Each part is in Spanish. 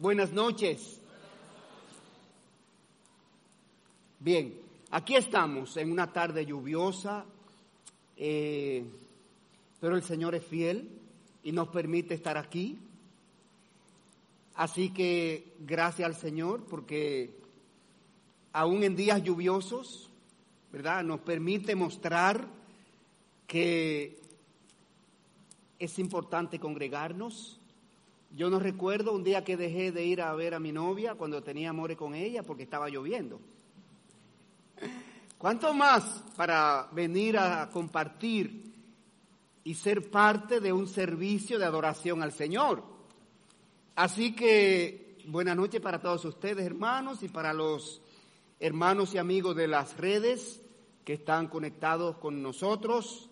Buenas noches. Bien, aquí estamos en una tarde lluviosa, eh, pero el Señor es fiel y nos permite estar aquí. Así que gracias al Señor porque aún en días lluviosos, ¿verdad? Nos permite mostrar que es importante congregarnos, yo no recuerdo un día que dejé de ir a ver a mi novia cuando tenía amores con ella porque estaba lloviendo. ¿Cuánto más para venir a compartir y ser parte de un servicio de adoración al Señor? Así que buenas noches para todos ustedes, hermanos, y para los hermanos y amigos de las redes que están conectados con nosotros.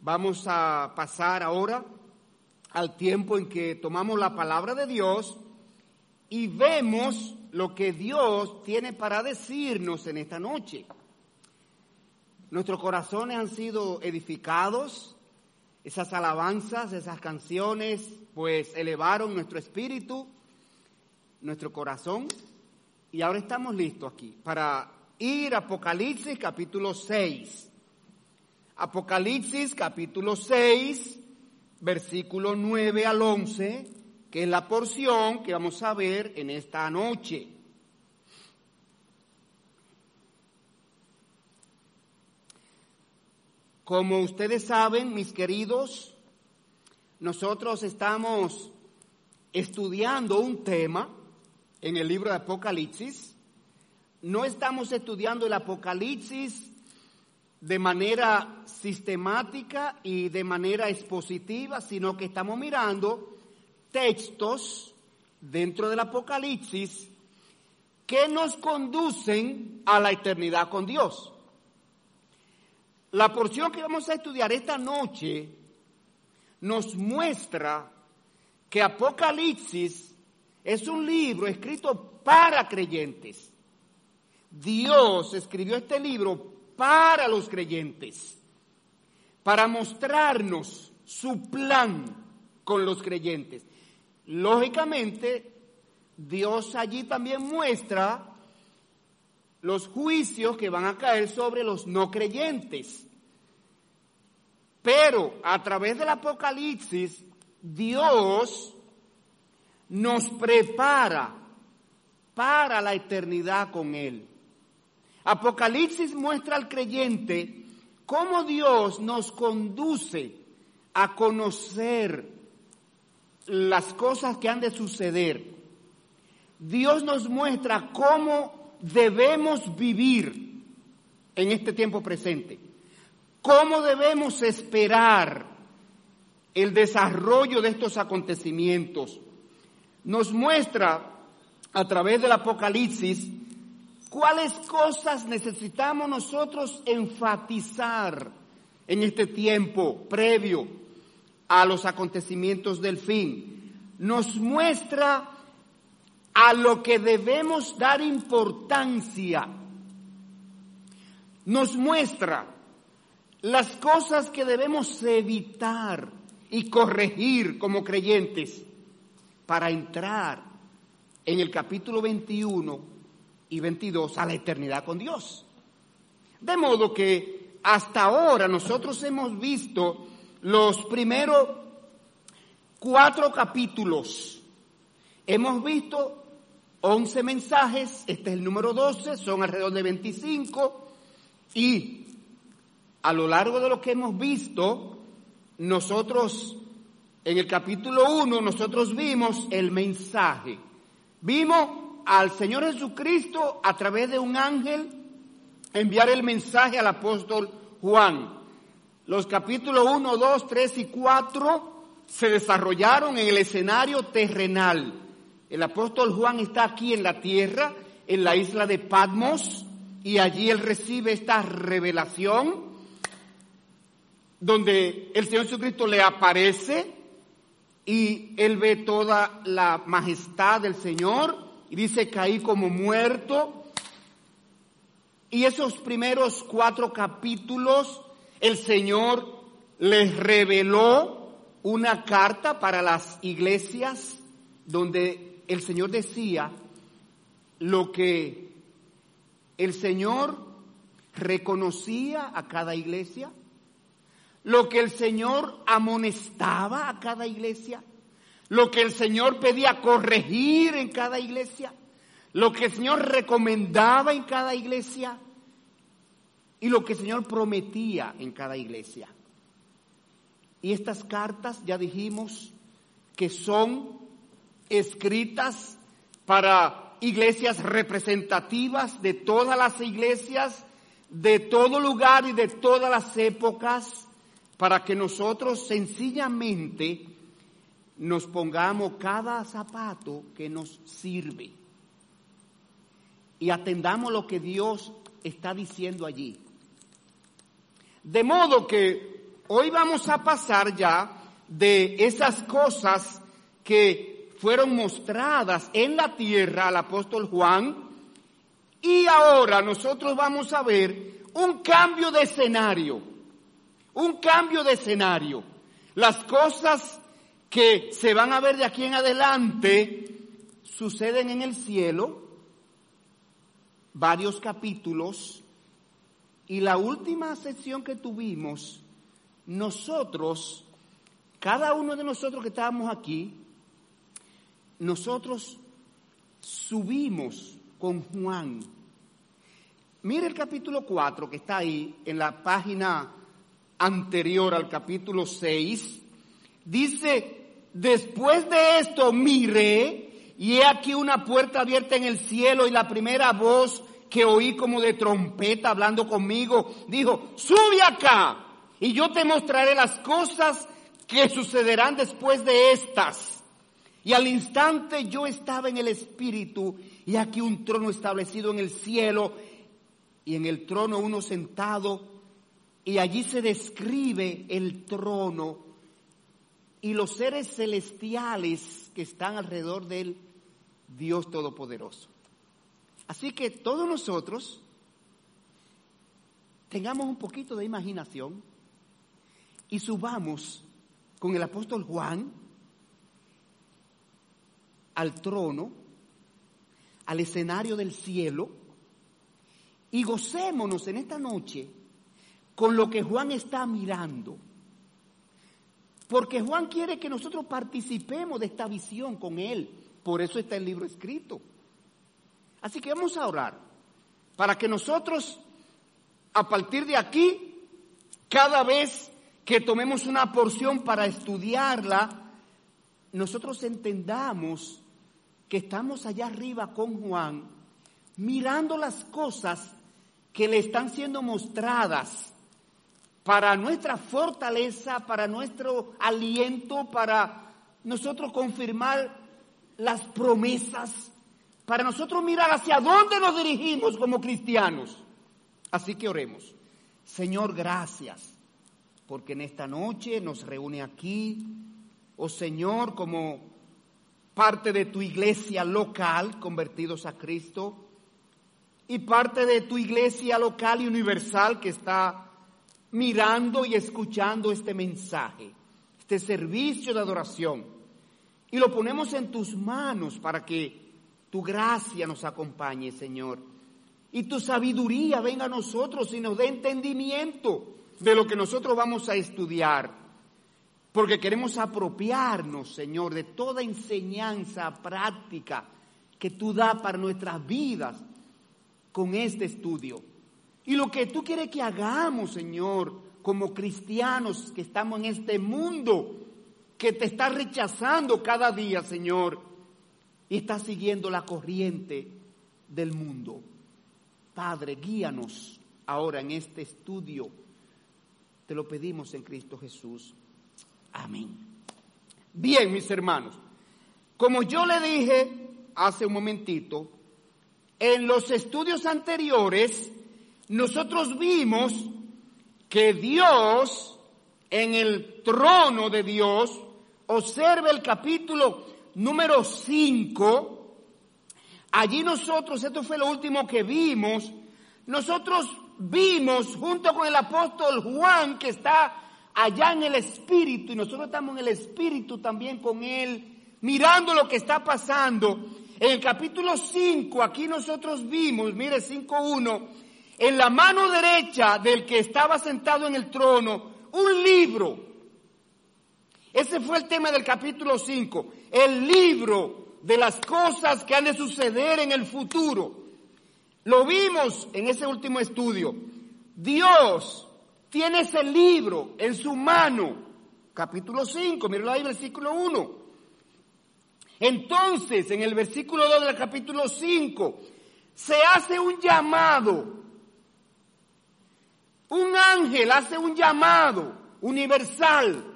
Vamos a pasar ahora al tiempo en que tomamos la palabra de Dios y vemos lo que Dios tiene para decirnos en esta noche. Nuestros corazones han sido edificados, esas alabanzas, esas canciones, pues elevaron nuestro espíritu, nuestro corazón, y ahora estamos listos aquí para ir a Apocalipsis capítulo 6. Apocalipsis capítulo 6 versículo 9 al 11, que es la porción que vamos a ver en esta noche. Como ustedes saben, mis queridos, nosotros estamos estudiando un tema en el libro de Apocalipsis. No estamos estudiando el Apocalipsis de manera sistemática y de manera expositiva, sino que estamos mirando textos dentro del Apocalipsis que nos conducen a la eternidad con Dios. La porción que vamos a estudiar esta noche nos muestra que Apocalipsis es un libro escrito para creyentes. Dios escribió este libro para los creyentes, para mostrarnos su plan con los creyentes. Lógicamente, Dios allí también muestra los juicios que van a caer sobre los no creyentes. Pero a través del Apocalipsis, Dios nos prepara para la eternidad con Él. Apocalipsis muestra al creyente cómo Dios nos conduce a conocer las cosas que han de suceder. Dios nos muestra cómo debemos vivir en este tiempo presente, cómo debemos esperar el desarrollo de estos acontecimientos. Nos muestra a través del Apocalipsis ¿Cuáles cosas necesitamos nosotros enfatizar en este tiempo previo a los acontecimientos del fin? Nos muestra a lo que debemos dar importancia. Nos muestra las cosas que debemos evitar y corregir como creyentes para entrar en el capítulo 21 y 22 a la eternidad con Dios. De modo que hasta ahora nosotros hemos visto los primeros cuatro capítulos. Hemos visto 11 mensajes, este es el número 12, son alrededor de 25 y a lo largo de lo que hemos visto, nosotros en el capítulo 1 nosotros vimos el mensaje. Vimos al Señor Jesucristo a través de un ángel enviar el mensaje al apóstol Juan. Los capítulos 1, 2, 3 y 4 se desarrollaron en el escenario terrenal. El apóstol Juan está aquí en la tierra, en la isla de Patmos, y allí él recibe esta revelación donde el Señor Jesucristo le aparece y él ve toda la majestad del Señor dice caí como muerto. Y esos primeros cuatro capítulos, el Señor les reveló una carta para las iglesias donde el Señor decía lo que el Señor reconocía a cada iglesia, lo que el Señor amonestaba a cada iglesia, lo que el Señor pedía corregir en cada iglesia, lo que el Señor recomendaba en cada iglesia y lo que el Señor prometía en cada iglesia. Y estas cartas, ya dijimos, que son escritas para iglesias representativas de todas las iglesias, de todo lugar y de todas las épocas, para que nosotros sencillamente nos pongamos cada zapato que nos sirve y atendamos lo que Dios está diciendo allí. De modo que hoy vamos a pasar ya de esas cosas que fueron mostradas en la tierra al apóstol Juan y ahora nosotros vamos a ver un cambio de escenario, un cambio de escenario. Las cosas que se van a ver de aquí en adelante suceden en el cielo, varios capítulos, y la última sesión que tuvimos, nosotros, cada uno de nosotros que estábamos aquí, nosotros subimos con Juan. Mire el capítulo 4 que está ahí en la página anterior al capítulo 6. Dice, después de esto miré y he aquí una puerta abierta en el cielo y la primera voz que oí como de trompeta hablando conmigo, dijo, sube acá y yo te mostraré las cosas que sucederán después de estas. Y al instante yo estaba en el Espíritu y aquí un trono establecido en el cielo y en el trono uno sentado y allí se describe el trono y los seres celestiales que están alrededor de él, Dios Todopoderoso. Así que todos nosotros tengamos un poquito de imaginación y subamos con el apóstol Juan al trono, al escenario del cielo, y gocémonos en esta noche con lo que Juan está mirando. Porque Juan quiere que nosotros participemos de esta visión con él. Por eso está el libro escrito. Así que vamos a orar para que nosotros, a partir de aquí, cada vez que tomemos una porción para estudiarla, nosotros entendamos que estamos allá arriba con Juan, mirando las cosas que le están siendo mostradas para nuestra fortaleza, para nuestro aliento, para nosotros confirmar las promesas para nosotros mirar hacia dónde nos dirigimos como cristianos. Así que oremos. Señor, gracias, porque en esta noche nos reúne aquí, oh Señor, como parte de tu iglesia local, convertidos a Cristo, y parte de tu iglesia local y universal que está mirando y escuchando este mensaje, este servicio de adoración. Y lo ponemos en tus manos para que tu gracia nos acompañe, Señor. Y tu sabiduría venga a nosotros y nos dé entendimiento de lo que nosotros vamos a estudiar. Porque queremos apropiarnos, Señor, de toda enseñanza práctica que tú das para nuestras vidas con este estudio. Y lo que tú quieres que hagamos, Señor, como cristianos que estamos en este mundo que te está rechazando cada día, Señor y está siguiendo la corriente del mundo. Padre, guíanos ahora en este estudio. Te lo pedimos en Cristo Jesús. Amén. Bien, mis hermanos, como yo le dije hace un momentito, en los estudios anteriores nosotros vimos que Dios, en el trono de Dios, observa el capítulo número 5, allí nosotros, esto fue lo último que vimos, nosotros vimos junto con el apóstol Juan que está allá en el Espíritu y nosotros estamos en el Espíritu también con él, mirando lo que está pasando. En el capítulo 5, aquí nosotros vimos, mire 5.1, en la mano derecha del que estaba sentado en el trono, un libro. Ese fue el tema del capítulo 5, el libro de las cosas que han de suceder en el futuro. Lo vimos en ese último estudio. Dios tiene ese libro en su mano. Capítulo 5, míralo ahí, versículo 1. Entonces, en el versículo 2 del capítulo 5, se hace un llamado. Un ángel hace un llamado universal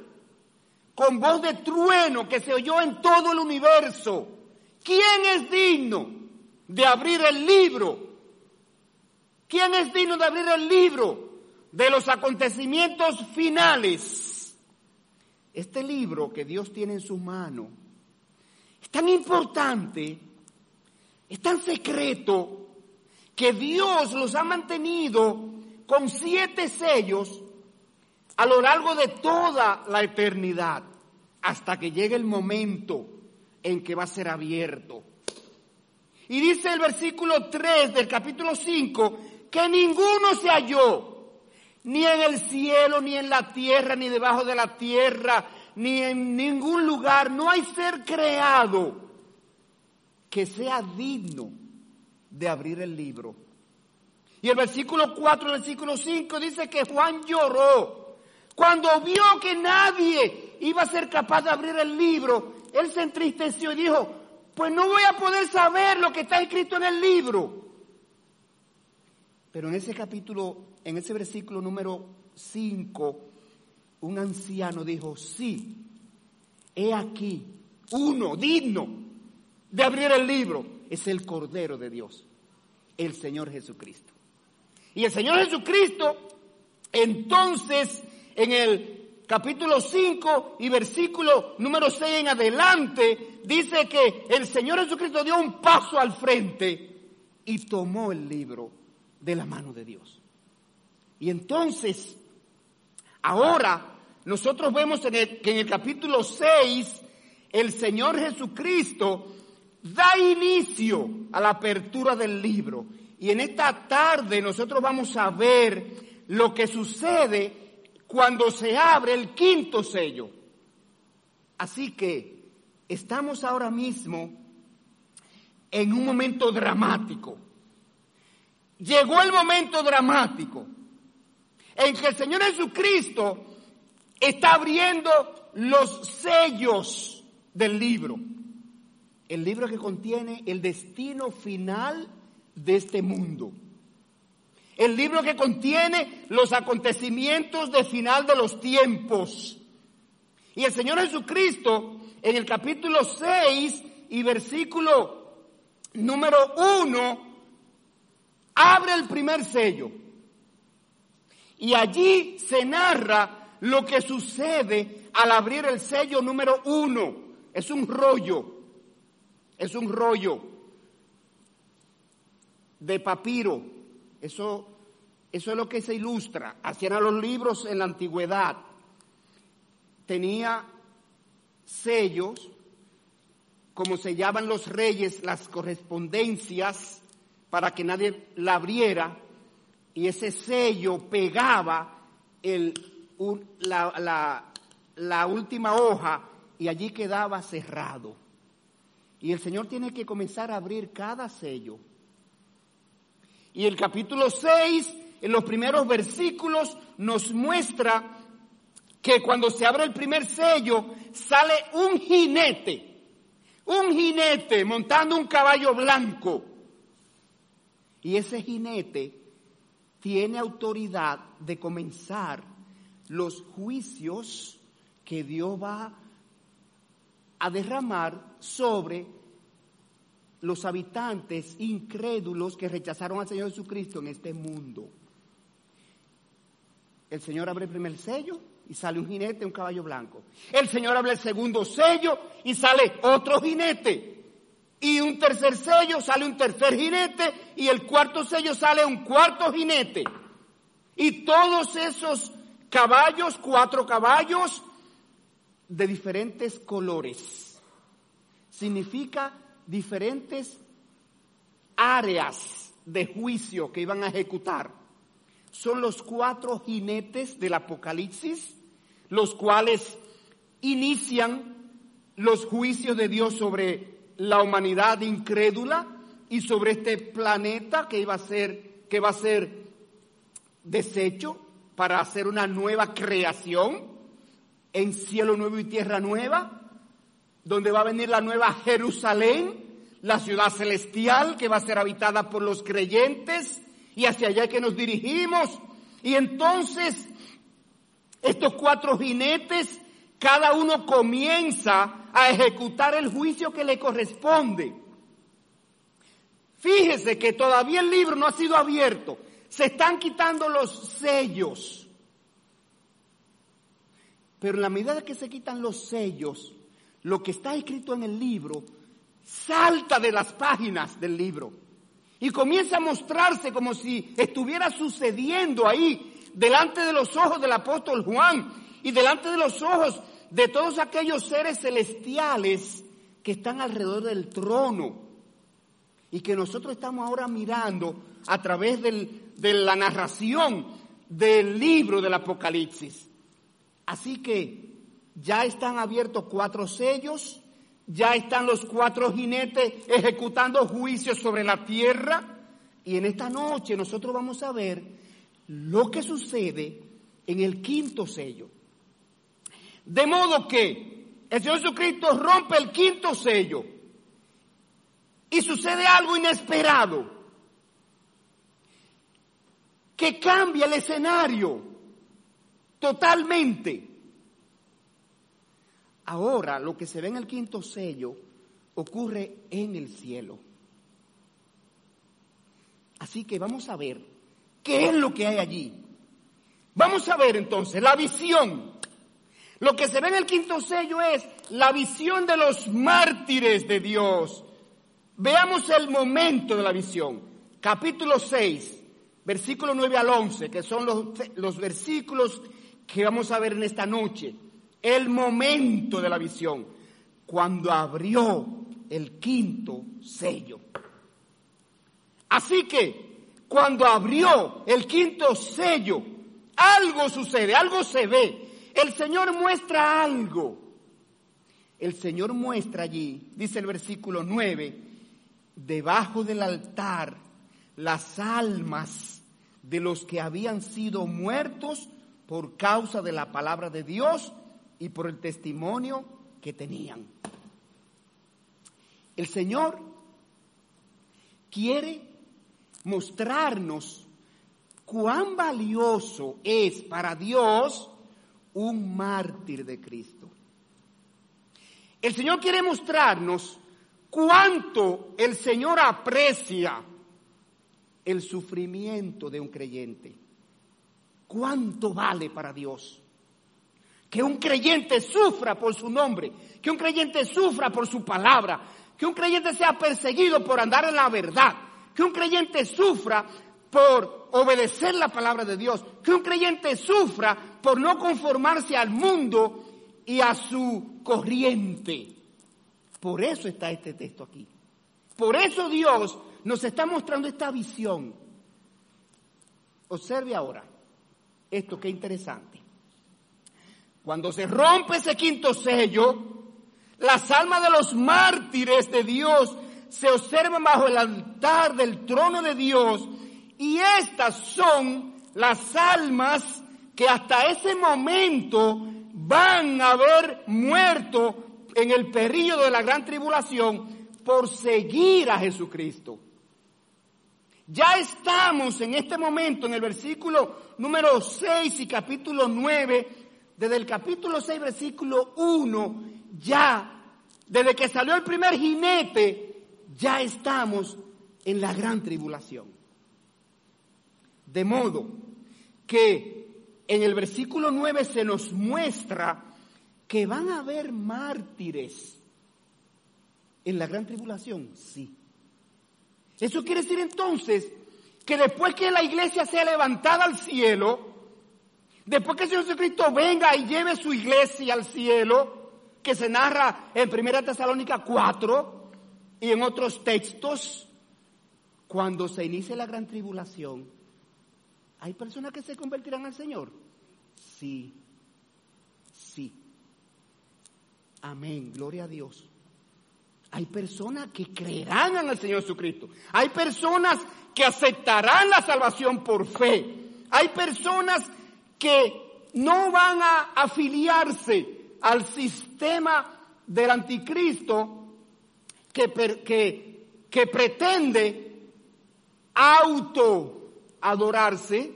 con voz de trueno que se oyó en todo el universo. ¿Quién es digno de abrir el libro? ¿Quién es digno de abrir el libro de los acontecimientos finales? Este libro que Dios tiene en su mano es tan importante, es tan secreto, que Dios los ha mantenido con siete sellos a lo largo de toda la eternidad, hasta que llegue el momento en que va a ser abierto. Y dice el versículo 3 del capítulo 5 que ninguno se halló, ni en el cielo, ni en la tierra, ni debajo de la tierra, ni en ningún lugar, no hay ser creado que sea digno de abrir el libro. Y el versículo 4 el versículo 5 dice que Juan lloró. Cuando vio que nadie iba a ser capaz de abrir el libro, él se entristeció y dijo, pues no voy a poder saber lo que está escrito en el libro. Pero en ese capítulo, en ese versículo número 5, un anciano dijo, sí, he aquí, uno digno de abrir el libro, es el Cordero de Dios, el Señor Jesucristo. Y el Señor Jesucristo, entonces, en el capítulo 5 y versículo número 6 en adelante, dice que el Señor Jesucristo dio un paso al frente y tomó el libro de la mano de Dios. Y entonces Ahora, nosotros vemos en el, que en el capítulo 6, el Señor Jesucristo da inicio a la apertura del libro. Y en esta tarde nosotros vamos a ver lo que sucede cuando se abre el quinto sello. Así que estamos ahora mismo en un momento dramático. Llegó el momento dramático en que el Señor Jesucristo está abriendo los sellos del libro. El libro que contiene el destino final de este mundo. El libro que contiene los acontecimientos de final de los tiempos. Y el Señor Jesucristo en el capítulo 6 y versículo número 1 abre el primer sello. Y allí se narra lo que sucede al abrir el sello número uno. Es un rollo, es un rollo de papiro. Eso, eso es lo que se ilustra. Hacían los libros en la antigüedad. Tenía sellos, como sellaban los reyes, las correspondencias, para que nadie la abriera y ese sello pegaba el, la, la última hoja y allí quedaba cerrado. Y el Señor tiene que comenzar a abrir cada sello. Y el capítulo 6, en los primeros versículos, nos muestra que cuando se abre el primer sello, sale un jinete, un jinete montando un caballo blanco. Y ese jinete tiene autoridad de comenzar los juicios que Dios va a derramar sobre los habitantes incrédulos que rechazaron al Señor Jesucristo en este mundo. El Señor abre el primer sello y sale un jinete, un caballo blanco. El Señor abre el segundo sello y sale otro jinete. Y un tercer sello sale un tercer jinete y el cuarto sello sale un cuarto jinete. Y todos esos caballos, cuatro caballos de diferentes colores. significa diferentes áreas de juicio que iban a ejecutar. Son los cuatro jinetes del Apocalipsis, los cuales inician los juicios de Dios sobre la humanidad incrédula y sobre este planeta que iba a ser, que va a ser deshecho para hacer una nueva creación en cielo nuevo y tierra nueva, donde va a venir la nueva Jerusalén, la ciudad celestial que va a ser habitada por los creyentes y hacia allá que nos dirigimos. Y entonces estos cuatro jinetes, cada uno comienza a ejecutar el juicio que le corresponde. Fíjese que todavía el libro no ha sido abierto. Se están quitando los sellos. Pero en la medida que se quitan los sellos, lo que está escrito en el libro salta de las páginas del libro y comienza a mostrarse como si estuviera sucediendo ahí delante de los ojos del apóstol Juan y delante de los ojos de todos aquellos seres celestiales que están alrededor del trono y que nosotros estamos ahora mirando a través de la narración del libro del Apocalipsis. Así que ya están abiertos cuatro sellos, ya están los cuatro jinetes ejecutando juicios sobre la tierra y en esta noche nosotros vamos a ver lo que sucede en el quinto sello. De modo que el Señor Jesucristo rompe el quinto sello y sucede algo inesperado que cambia el escenario totalmente. Ahora lo que se ve en el quinto sello ocurre en el cielo. Así que vamos a ver qué es lo que hay allí. Vamos a ver entonces la visión lo que se ve en el quinto sello es la visión de los mártires de Dios. Veamos el momento de la visión. Capítulo 6, versículo 9 al 11, que son los, los versículos que vamos a ver en esta noche. El momento de la visión, cuando abrió el quinto sello. Así que, cuando abrió el quinto sello, algo sucede, algo se ve el Señor muestra algo. El Señor muestra allí, dice el versículo 9, debajo del altar las almas de los que habían sido muertos por causa de la palabra de Dios y por el testimonio que tenían. El Señor quiere mostrarnos cuán valioso es para Dios un mártir de Cristo. El Señor quiere mostrarnos cuánto el Señor aprecia el sufrimiento de un creyente. Cuánto vale para Dios. Que un creyente sufra por su nombre, que un creyente sufra por su palabra, que un creyente sea perseguido por andar en la verdad, que un creyente sufra por obedecer la palabra de Dios, que un creyente sufra por no conformarse al mundo y a su corriente. Por eso está este texto aquí. Por eso Dios nos está mostrando esta visión. Observe ahora esto que interesante. Cuando se rompe ese quinto sello, las almas de los mártires de Dios se observan bajo el altar del trono de Dios y estas son las almas que hasta ese momento van a haber muerto en el período de la gran tribulación por seguir a Jesucristo. Ya estamos en este momento en el versículo número 6 y capítulo 9, desde el capítulo 6, versículo 1, ya, desde que salió el primer jinete, ya estamos en la gran tribulación. De modo que en el versículo 9 se nos muestra que van a haber mártires en la gran tribulación, sí. Eso quiere decir entonces que después que la iglesia sea levantada al cielo, después que el Señor Jesucristo venga y lleve su iglesia al cielo, que se narra en Primera Tesalónica 4 y en otros textos, cuando se inicie la gran tribulación, ¿hay personas que se convertirán al Señor? Sí, sí. Amén, gloria a Dios. Hay personas que creerán en el Señor Jesucristo. Hay personas que aceptarán la salvación por fe. Hay personas que no van a afiliarse al sistema del anticristo que, que, que pretende auto adorarse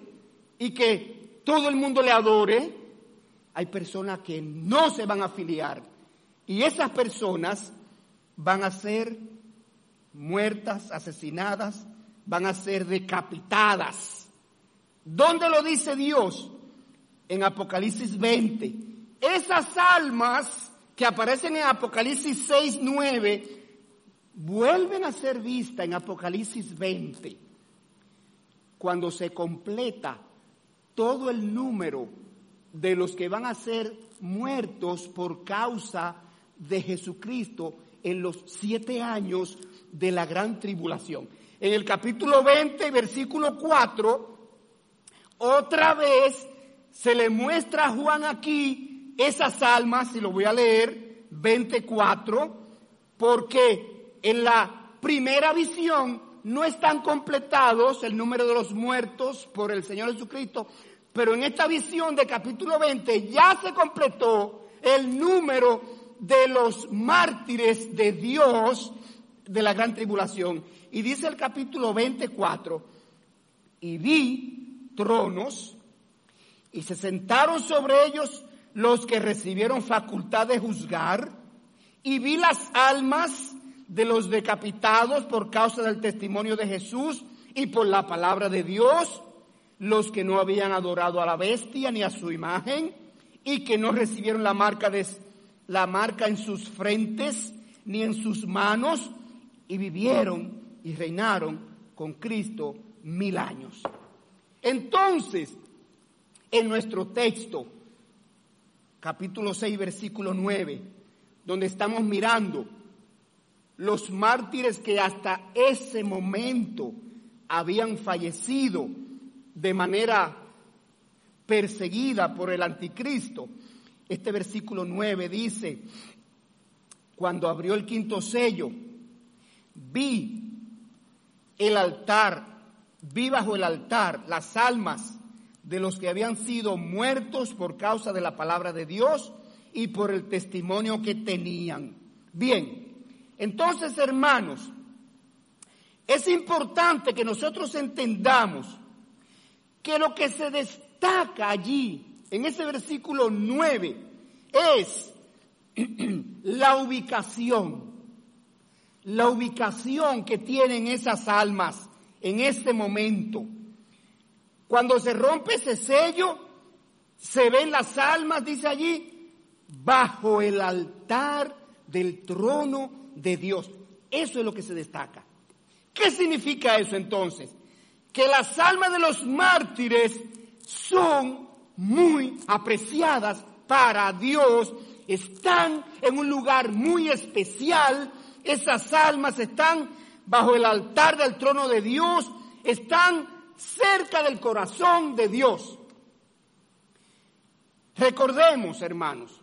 y que todo el mundo le adore. Hay personas que no se van a afiliar. Y esas personas van a ser muertas, asesinadas, van a ser decapitadas. ¿Dónde lo dice Dios? En Apocalipsis 20. Esas almas que aparecen en Apocalipsis 6, 9, vuelven a ser vistas en Apocalipsis 20, cuando se completa todo el número de los que van a ser muertos por causa de Jesucristo en los siete años de la gran tribulación. En el capítulo 20, versículo 4, otra vez se le muestra a Juan aquí esas almas, y lo voy a leer, 24, porque en la primera visión no están completados el número de los muertos por el Señor Jesucristo, pero en esta visión de capítulo 20 ya se completó el número de los mártires de Dios de la gran tribulación. Y dice el capítulo 24, y vi tronos, y se sentaron sobre ellos los que recibieron facultad de juzgar, y vi las almas de los decapitados por causa del testimonio de Jesús y por la palabra de Dios, los que no habían adorado a la bestia ni a su imagen, y que no recibieron la marca de la marca en sus frentes ni en sus manos, y vivieron y reinaron con Cristo mil años. Entonces, en nuestro texto, capítulo 6, versículo 9, donde estamos mirando los mártires que hasta ese momento habían fallecido de manera perseguida por el anticristo. Este versículo 9 dice, cuando abrió el quinto sello, vi el altar, vi bajo el altar las almas de los que habían sido muertos por causa de la palabra de Dios y por el testimonio que tenían. Bien, entonces hermanos, es importante que nosotros entendamos que lo que se destaca allí, en ese versículo 9, es la ubicación la ubicación que tienen esas almas en este momento. Cuando se rompe ese sello, se ven las almas, dice allí, bajo el altar del trono de Dios. Eso es lo que se destaca. ¿Qué significa eso entonces? Que las almas de los mártires son muy apreciadas para Dios, están en un lugar muy especial esas almas están bajo el altar del trono de Dios, están cerca del corazón de Dios. Recordemos, hermanos,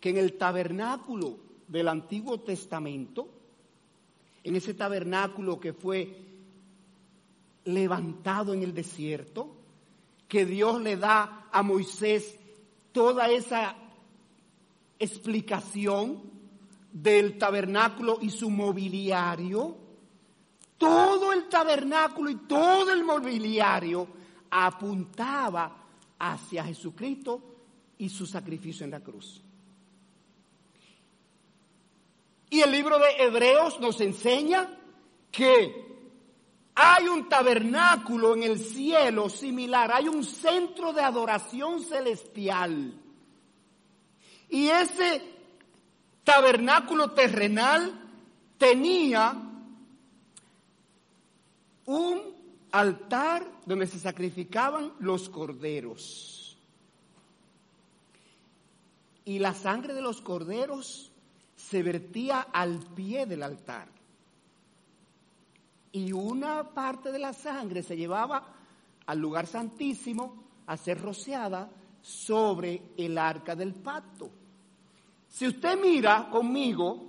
que en el tabernáculo del Antiguo Testamento, en ese tabernáculo que fue levantado en el desierto, que Dios le da a Moisés toda esa explicación del tabernáculo y su mobiliario, todo el tabernáculo y todo el mobiliario apuntaba hacia Jesucristo y su sacrificio en la cruz. Y el libro de Hebreos nos enseña que hay un tabernáculo en el cielo similar, hay un centro de adoración celestial. Y ese tabernáculo terrenal tenía un altar donde se sacrificaban los corderos. y la sangre de los corderos se vertía al pie del altar. Y una parte de la sangre se llevaba al lugar santísimo a ser rociada sobre el arca del pacto. Si usted mira conmigo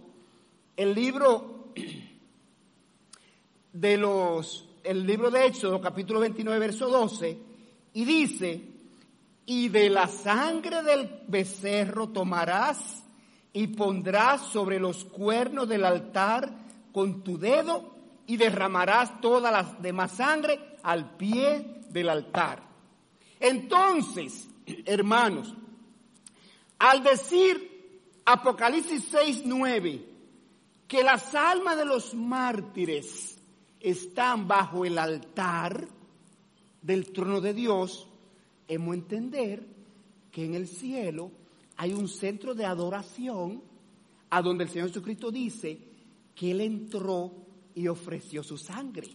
el libro de los el libro de Éxodo capítulo 29 verso 12 y dice, "Y de la sangre del becerro tomarás y pondrás sobre los cuernos del altar con tu dedo y derramarás toda la demás sangre al pie del altar." Entonces, hermanos, al decir Apocalipsis 6, 9, que las almas de los mártires están bajo el altar del trono de Dios, hemos entender que en el cielo hay un centro de adoración a donde el Señor Jesucristo dice que Él entró y ofreció su sangre.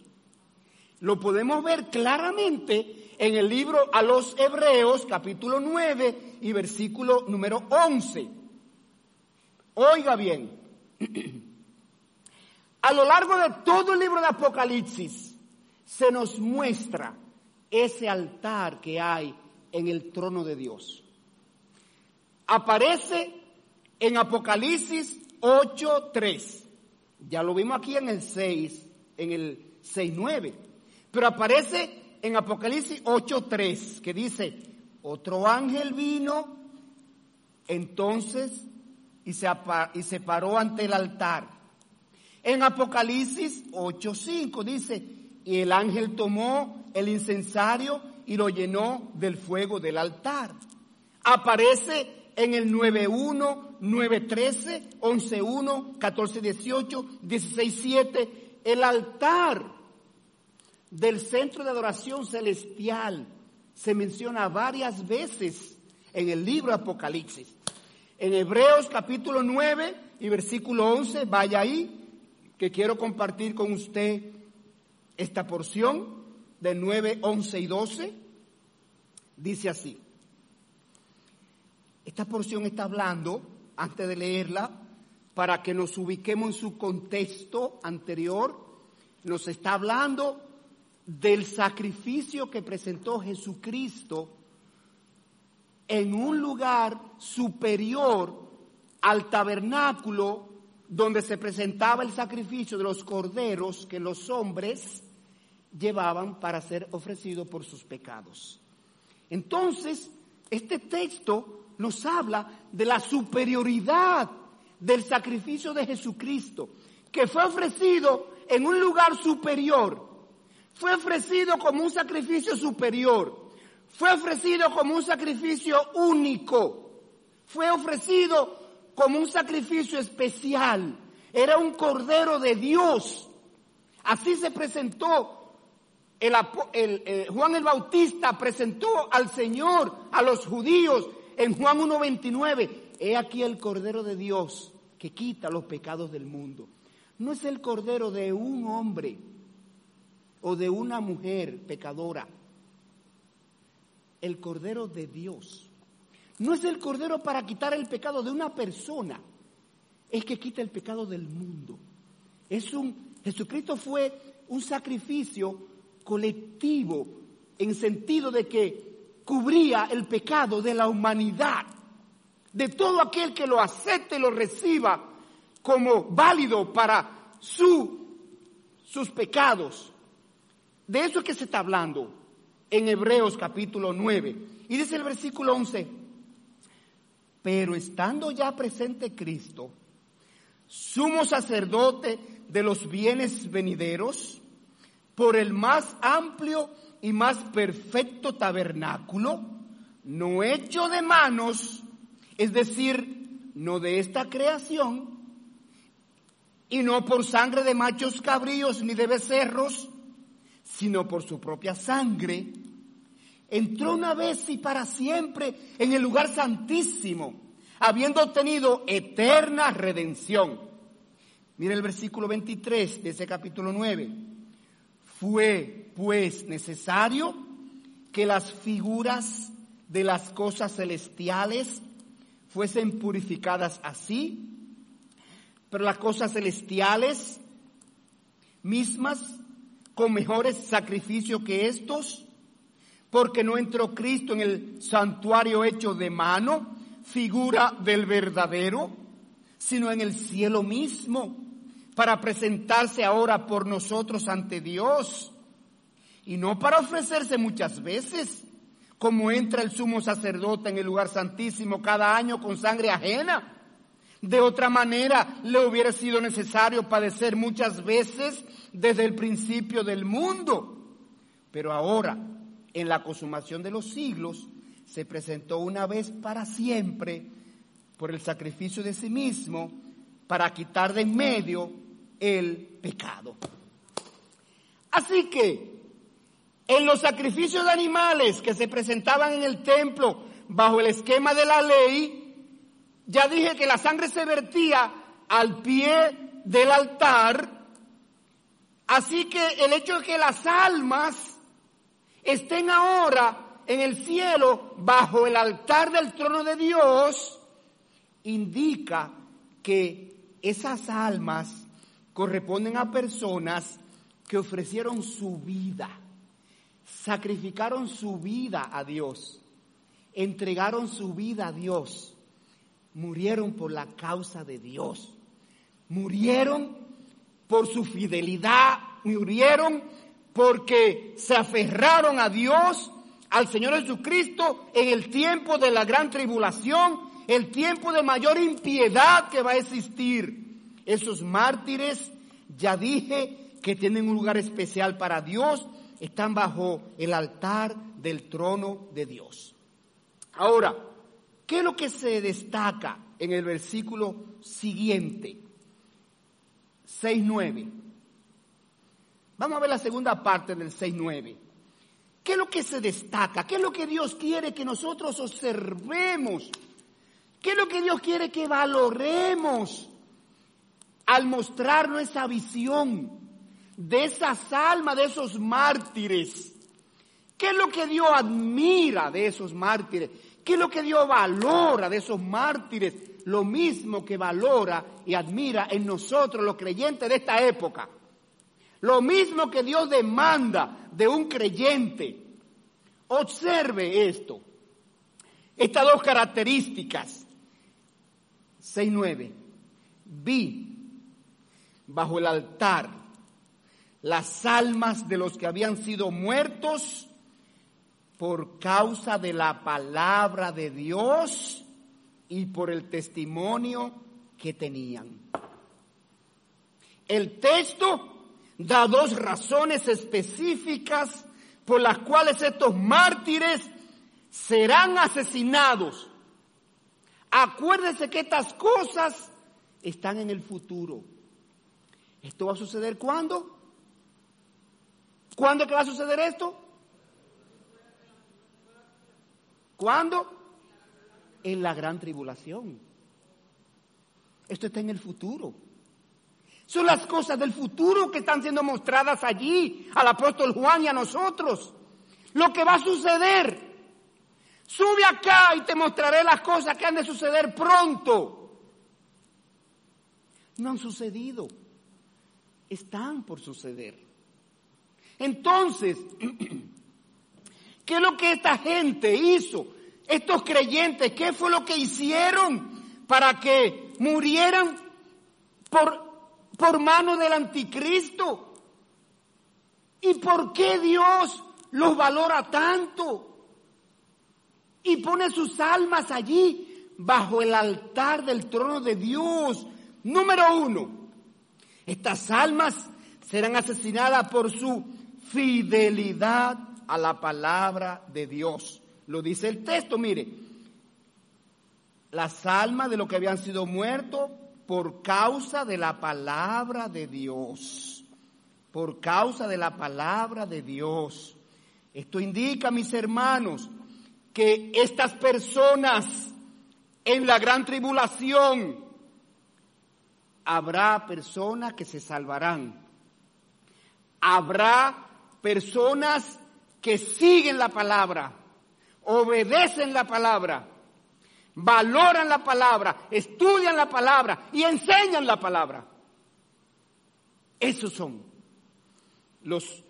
Lo podemos ver claramente en el libro a los Hebreos, capítulo 9 y versículo número 11. Oiga bien, a lo largo de todo el libro de Apocalipsis se nos muestra ese altar que hay en el trono de Dios. Aparece en Apocalipsis 8.3. Ya lo vimos aquí en el 6, en el 6.9. Pero aparece en Apocalipsis 8.3 que dice, otro ángel vino entonces y se, y se paró ante el altar en Apocalipsis 8:5 dice, y el ángel tomó el incensario y lo llenó del fuego del altar. Aparece en el 9.1, 9.13, 11.1, 14.18, 16.7, el altar del centro de adoración celestial se menciona varias veces en el libro Apocalipsis. En Hebreos capítulo 9 y versículo 11, vaya ahí, que quiero compartir con usted esta porción de 9, 11 y 12. Dice así. Esta porción está hablando, antes de leerla, para que nos ubiquemos en su contexto anterior, nos está hablando del sacrificio que presentó Jesucristo en un lugar superior al tabernáculo donde se presentaba el sacrificio de los corderos que los hombres llevaban para ser ofrecido por sus pecados. Entonces, este texto nos habla de la superioridad del sacrificio de Jesucristo, que fue ofrecido en un lugar superior, fue ofrecido como un sacrificio superior, fue ofrecido como un sacrificio único, fue ofrecido como un sacrificio especial. Era un cordero de Dios. Así se presentó. Eh, Juan el Bautista presentó al Señor, a los judíos, en Juan 1.29. He aquí el cordero de Dios que quita los pecados del mundo. No es el cordero de un hombre o de una mujer pecadora. El cordero de Dios no es el cordero para quitar el pecado de una persona, es que quita el pecado del mundo. Es un Jesucristo fue un sacrificio colectivo en sentido de que cubría el pecado de la humanidad, de todo aquel que lo acepte y lo reciba como válido para su, sus pecados. De eso es que se está hablando en Hebreos capítulo 9. Y dice el versículo 11, pero estando ya presente Cristo, sumo sacerdote de los bienes venideros, por el más amplio y más perfecto tabernáculo, no hecho de manos, es decir, no de esta creación, y no por sangre de machos cabríos ni de becerros, sino por su propia sangre, entró una vez y para siempre en el lugar santísimo, habiendo obtenido eterna redención. Mire el versículo 23 de ese capítulo 9. Fue pues necesario que las figuras de las cosas celestiales fuesen purificadas así, pero las cosas celestiales mismas con mejores sacrificios que estos, porque no entró Cristo en el santuario hecho de mano, figura del verdadero, sino en el cielo mismo, para presentarse ahora por nosotros ante Dios, y no para ofrecerse muchas veces, como entra el sumo sacerdote en el lugar santísimo cada año con sangre ajena. De otra manera, le hubiera sido necesario padecer muchas veces desde el principio del mundo. Pero ahora, en la consumación de los siglos, se presentó una vez para siempre por el sacrificio de sí mismo para quitar de en medio el pecado. Así que, en los sacrificios de animales que se presentaban en el templo bajo el esquema de la ley, ya dije que la sangre se vertía al pie del altar, así que el hecho de que las almas estén ahora en el cielo bajo el altar del trono de Dios, indica que esas almas corresponden a personas que ofrecieron su vida, sacrificaron su vida a Dios, entregaron su vida a Dios murieron por la causa de Dios. Murieron por su fidelidad, murieron porque se aferraron a Dios, al Señor Jesucristo en el tiempo de la gran tribulación, el tiempo de mayor impiedad que va a existir. Esos mártires, ya dije, que tienen un lugar especial para Dios, están bajo el altar del trono de Dios. Ahora, ¿Qué es lo que se destaca en el versículo siguiente? 6.9. Vamos a ver la segunda parte del 6.9. ¿Qué es lo que se destaca? ¿Qué es lo que Dios quiere que nosotros observemos? ¿Qué es lo que Dios quiere que valoremos al mostrarnos esa visión de esas almas, de esos mártires? ¿Qué es lo que Dios admira de esos mártires? ¿Qué es lo que Dios valora de esos mártires? Lo mismo que valora y admira en nosotros los creyentes de esta época. Lo mismo que Dios demanda de un creyente. Observe esto. Estas dos características. 6.9. Vi bajo el altar las almas de los que habían sido muertos por causa de la palabra de Dios y por el testimonio que tenían. El texto da dos razones específicas por las cuales estos mártires serán asesinados. Acuérdense que estas cosas están en el futuro. ¿Esto va a suceder cuándo? ¿Cuándo que va a suceder esto? ¿Cuándo? En la gran tribulación. Esto está en el futuro. Son las cosas del futuro que están siendo mostradas allí al apóstol Juan y a nosotros. Lo que va a suceder. Sube acá y te mostraré las cosas que han de suceder pronto. No han sucedido. Están por suceder. Entonces, ¿Qué es lo que esta gente hizo? Estos creyentes, ¿qué fue lo que hicieron para que murieran por, por mano del anticristo? ¿Y por qué Dios los valora tanto? Y pone sus almas allí, bajo el altar del trono de Dios. Número uno, estas almas serán asesinadas por su fidelidad a la palabra de Dios. Lo dice el texto, mire, las almas de los que habían sido muertos por causa de la palabra de Dios. Por causa de la palabra de Dios. Esto indica, mis hermanos, que estas personas en la gran tribulación habrá personas que se salvarán. Habrá personas que siguen la palabra, obedecen la palabra, valoran la palabra, estudian la palabra y enseñan la palabra. Esos son los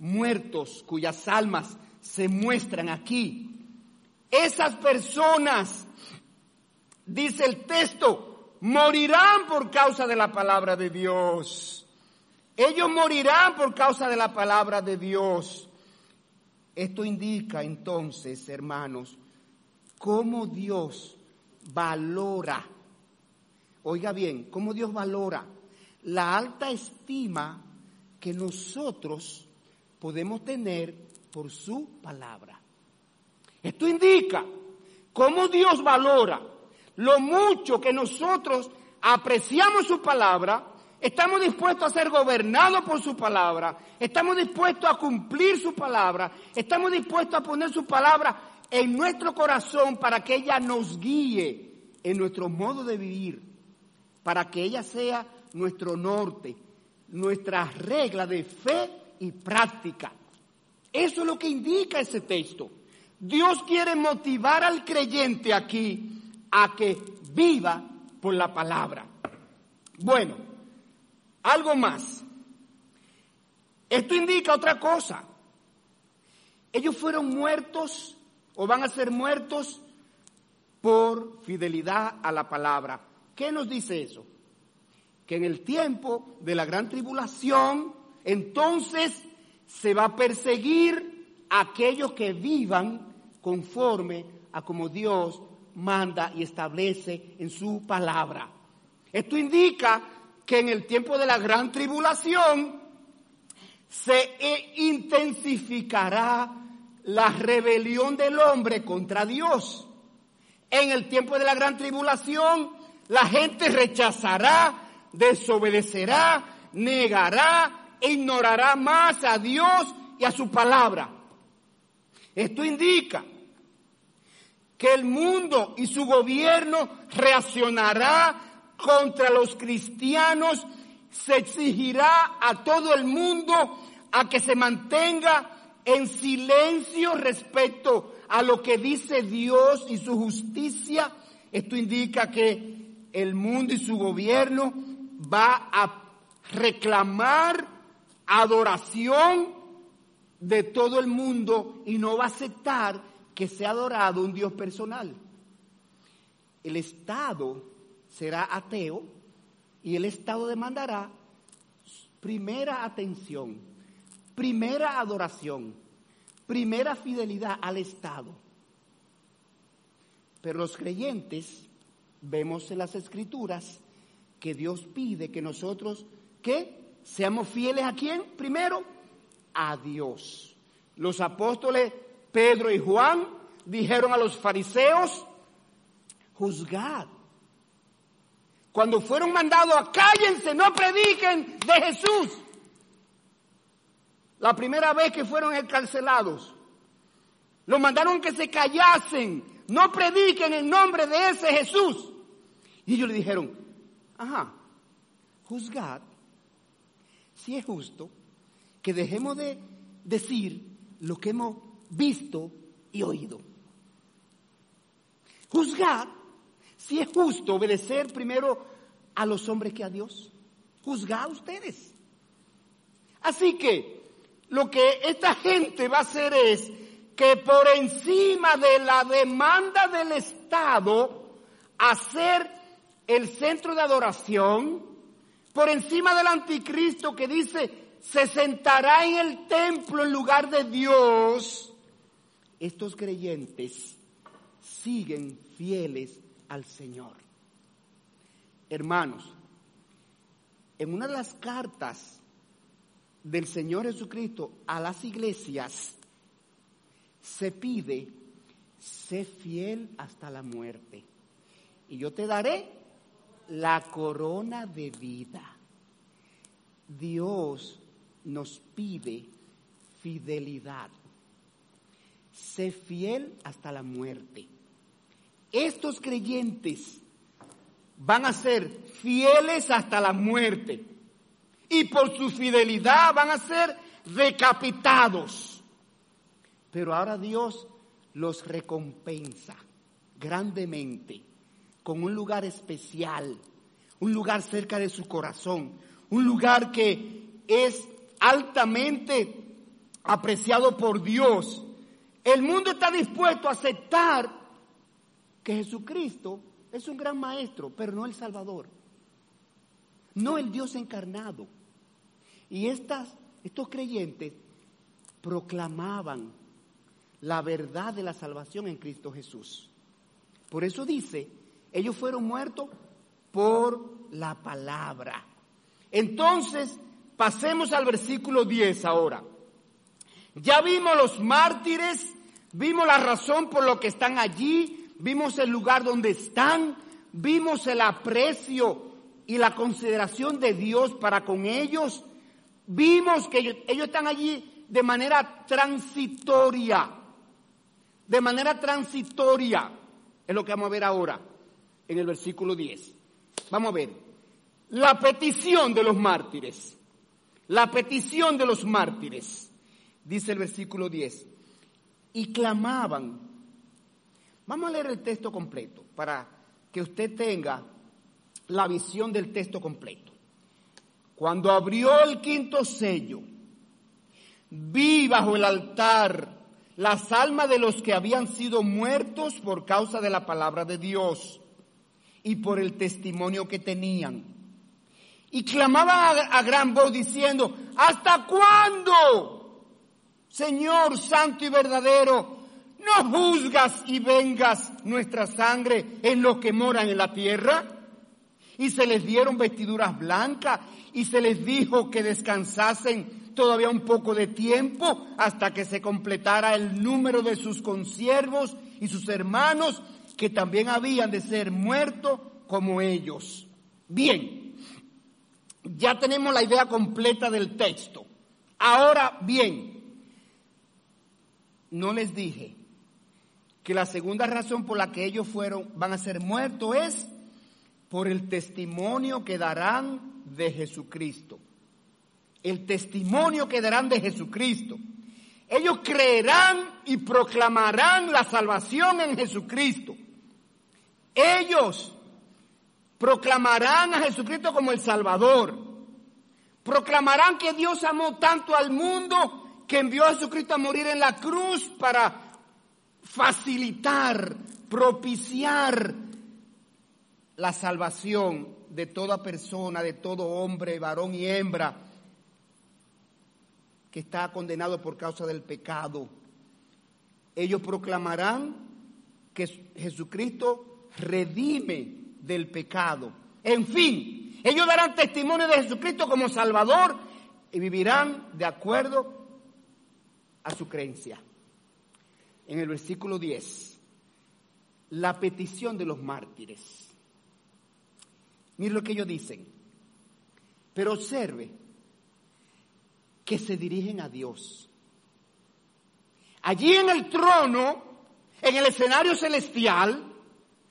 muertos cuyas almas se muestran aquí. Esas personas, dice el texto, morirán por causa de la palabra de Dios. Ellos morirán por causa de la palabra de Dios. Esto indica entonces, hermanos, cómo Dios valora, oiga bien, cómo Dios valora la alta estima que nosotros podemos tener por su palabra. Esto indica cómo Dios valora lo mucho que nosotros apreciamos su palabra, estamos dispuestos a ser gobernados por su palabra, estamos dispuestos a cumplir su palabra, estamos dispuestos a poner su palabra en nuestro corazón para que ella nos guíe en nuestro modo de vivir, para que ella sea nuestro norte, nuestra regla de fe y práctica. Eso es lo que indica ese texto. Dios quiere motivar al creyente aquí a que viva por la palabra. Bueno, algo más. Esto indica otra cosa. Ellos fueron muertos o van a ser muertos por fidelidad a la palabra. ¿Qué nos dice eso? Que en el tiempo de la gran tribulación, entonces se va a perseguir a aquellos que vivan conforme a como Dios manda y establece en su palabra. Esto indica que en el tiempo de la gran tribulación se intensificará la rebelión del hombre contra Dios. En el tiempo de la gran tribulación, la gente rechazará, desobedecerá, negará, e ignorará más a Dios y a su palabra. Esto indica que el mundo y su gobierno reaccionará contra los cristianos, se exigirá a todo el mundo a que se mantenga en silencio respecto a lo que dice Dios y su justicia, esto indica que el mundo y su gobierno va a reclamar adoración de todo el mundo y no va a aceptar que sea adorado un Dios personal. El Estado será ateo y el Estado demandará primera atención primera adoración, primera fidelidad al Estado. Pero los creyentes vemos en las escrituras que Dios pide que nosotros, ¿qué? Seamos fieles a quién? Primero, a Dios. Los apóstoles Pedro y Juan dijeron a los fariseos, juzgad. Cuando fueron mandados a cállense, no prediquen de Jesús la primera vez que fueron encarcelados. Los mandaron que se callasen, no prediquen en nombre de ese Jesús. Y ellos le dijeron, ajá, juzgad si es justo que dejemos de decir lo que hemos visto y oído. Juzgad si es justo obedecer primero a los hombres que a Dios. Juzgad ustedes. Así que lo que esta gente va a hacer es que por encima de la demanda del Estado, hacer el centro de adoración, por encima del anticristo que dice, se sentará en el templo en lugar de Dios, estos creyentes siguen fieles al Señor. Hermanos, en una de las cartas del Señor Jesucristo a las iglesias, se pide, sé fiel hasta la muerte. Y yo te daré la corona de vida. Dios nos pide fidelidad. Sé fiel hasta la muerte. Estos creyentes van a ser fieles hasta la muerte y por su fidelidad van a ser decapitados. Pero ahora Dios los recompensa. grandemente con un lugar especial, un lugar cerca de su corazón, un lugar que es altamente apreciado por Dios. El mundo está dispuesto a aceptar que Jesucristo es un gran maestro, pero no el Salvador, no el Dios encarnado. Y estas, estos creyentes proclamaban la verdad de la salvación en Cristo Jesús. Por eso dice, ellos fueron muertos por la palabra. Entonces, pasemos al versículo 10 ahora. Ya vimos los mártires, vimos la razón por lo que están allí, vimos el lugar donde están, vimos el aprecio y la consideración de Dios para con ellos, vimos que ellos, están allí de manera transitoria, de manera transitoria, es lo que vamos a ver ahora en el versículo 10. Vamos a ver, la petición de los mártires, la petición de los mártires dice el versículo 10, y clamaban. Vamos a leer el texto completo para que usted tenga la visión del texto completo. Cuando abrió el quinto sello, vi bajo el altar las almas de los que habían sido muertos por causa de la palabra de Dios y por el testimonio que tenían. Y clamaban a, gran voz diciendo, ¿hasta cuándo? Señor santo y verdadero, ¿no juzgas y vengas nuestra sangre en los que moran en la tierra? Y se les dieron vestiduras blancas y se les dijo que descansasen todavía un poco de tiempo hasta que se completara el número de sus consiervos y sus hermanos que también habían de ser muertos como ellos. Bien, ya tenemos la idea completa del texto. Ahora bien, no les dije que la segunda razón por la que ellos fueron, van a ser muertos es por el testimonio que darán de Jesucristo. El testimonio que darán de Jesucristo. Ellos creerán y proclamarán la salvación en Jesucristo. Ellos proclamarán a Jesucristo como el Salvador. Proclamarán que Dios amó tanto al mundo que envió a Jesucristo a morir en la cruz para facilitar, propiciar la salvación de toda persona, de todo hombre, varón y hembra que está condenado por causa del pecado. Ellos proclamarán que Jesucristo redime del pecado. En fin, ellos darán testimonio de Jesucristo como Salvador y vivirán de acuerdo a su creencia. En el versículo 10, la petición de los mártires. Mire lo que ellos dicen. Pero observe que se dirigen a Dios. Allí en el trono, en el escenario celestial,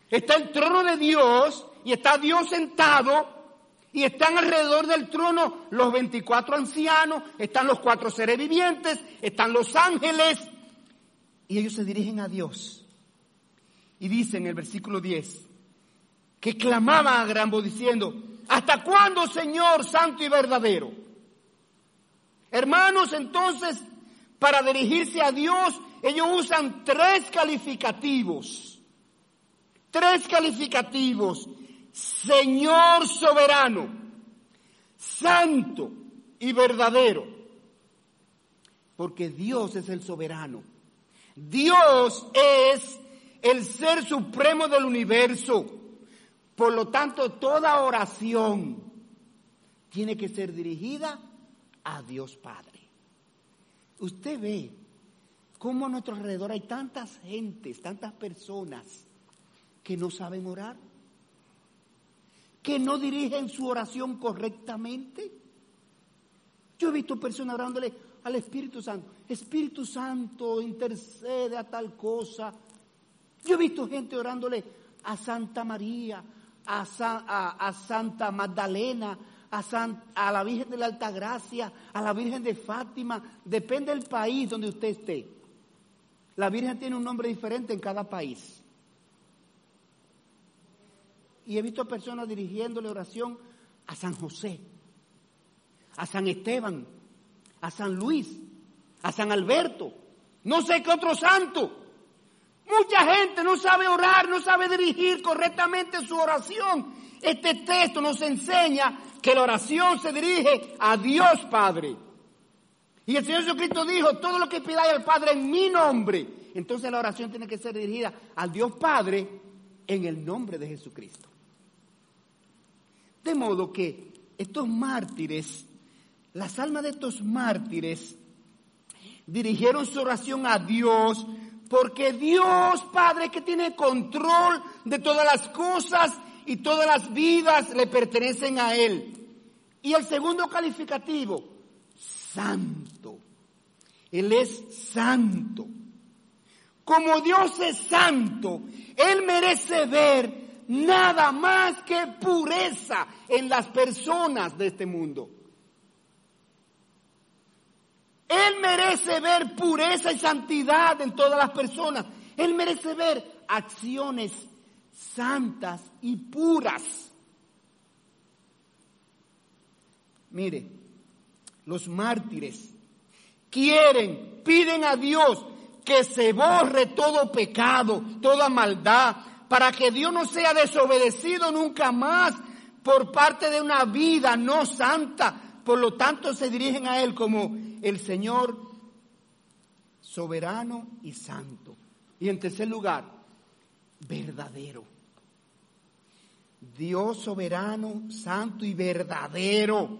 está el trono de Dios y está Dios sentado y están alrededor del trono los 24 ancianos, están los cuatro seres vivientes, están los ángeles, y ellos se dirigen a Dios. Y dice en el versículo 10, que clamaban a gran diciendo, ¿hasta cuándo, Señor Santo y verdadero? Hermanos, entonces, para dirigirse a Dios, ellos usan tres calificativos. Tres calificativos. Señor soberano, santo y verdadero. Porque Dios es el soberano. Dios es el ser supremo del universo. Por lo tanto, toda oración tiene que ser dirigida a Dios Padre. Usted ve cómo a nuestro alrededor hay tantas gentes, tantas personas que no saben orar que no dirigen su oración correctamente. Yo he visto personas orándole al Espíritu Santo. Espíritu Santo, intercede a tal cosa. Yo he visto gente orándole a Santa María, a, Santa Magdalena, a, a la Virgen de la Altagracia, a la Virgen de Fátima. Depende del país donde usted esté. La Virgen tiene un nombre diferente en cada país. y he visto personas dirigiéndole oración a San José, a San Esteban, a San Luis, a San Alberto, no sé qué otro santo. Mucha gente no sabe orar, no sabe dirigir correctamente su oración. Este texto nos enseña que la oración se dirige a Dios Padre. Y el Señor Jesucristo dijo, todo lo que pidáis al Padre en mi nombre. Entonces la oración tiene que ser dirigida al Dios Padre en el nombre de Jesucristo. De modo que estos mártires, las almas de estos mártires, dirigieron su oración a Dios porque Dios, Padre, que tiene control de todas las cosas y todas las vidas le pertenecen a Él. Y el segundo calificativo, santo. Él es santo. Como Dios es santo, Él merece ver nada más que pureza en las personas de este mundo. Él merece ver pureza y santidad en todas las personas. Él merece ver acciones santas y puras. Mire, los mártires quieren, piden a Dios que se borre todo pecado, toda maldad, para que Dios no sea desobedecido nunca más por parte de una vida no santa. Por lo tanto, se dirigen a Él como el Señor soberano y santo. Y en tercer lugar, verdadero. Dios soberano, santo y verdadero.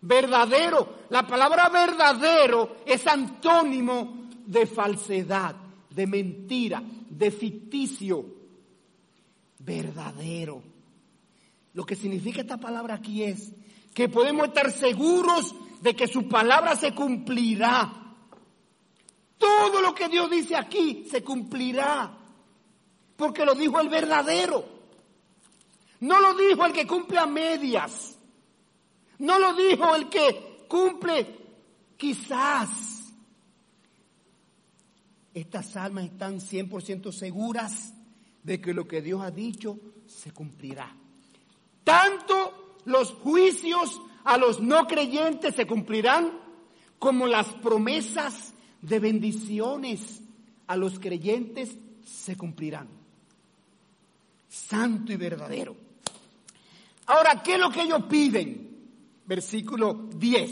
Verdadero. La palabra verdadero es antónimo de falsedad, de mentira, de ficticio. Verdadero. Lo que significa esta palabra aquí es que podemos estar seguros de que su palabra se cumplirá. Todo lo que Dios dice aquí se cumplirá. Porque lo dijo el verdadero. No lo dijo el que cumple a medias. No lo dijo el que cumple quizás. Estas almas están 100% seguras de que lo que Dios ha dicho se cumplirá. Tanto los juicios a los no creyentes se cumplirán como las promesas de bendiciones a los creyentes se cumplirán. Santo y verdadero. Ahora, ¿qué es lo que ellos piden? Versículo 10.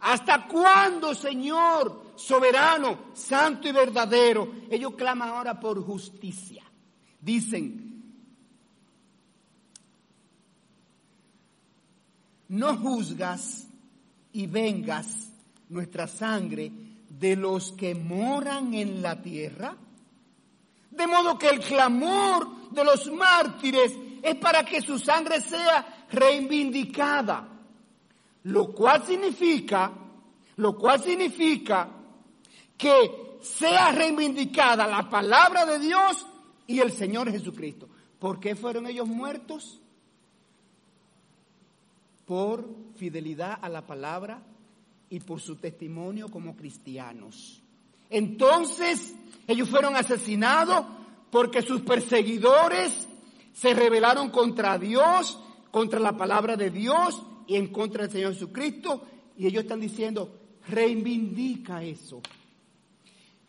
¿Hasta cuándo, Señor, soberano, santo y verdadero? Ellos claman ahora por justicia. Dicen, no juzgas y vengas nuestra sangre de los que moran en la tierra. De modo que el clamor de los mártires es para que su sangre sea reivindicada. Lo cual significa, lo cual significa que sea reivindicada la palabra de Dios y el Señor Jesucristo. ¿Por qué fueron ellos muertos? Por fidelidad a la palabra y por su testimonio como cristianos. Entonces, ellos fueron asesinados porque sus perseguidores se rebelaron contra Dios, contra la palabra de Dios y en contra del Señor Jesucristo. Y ellos están diciendo, reivindica eso.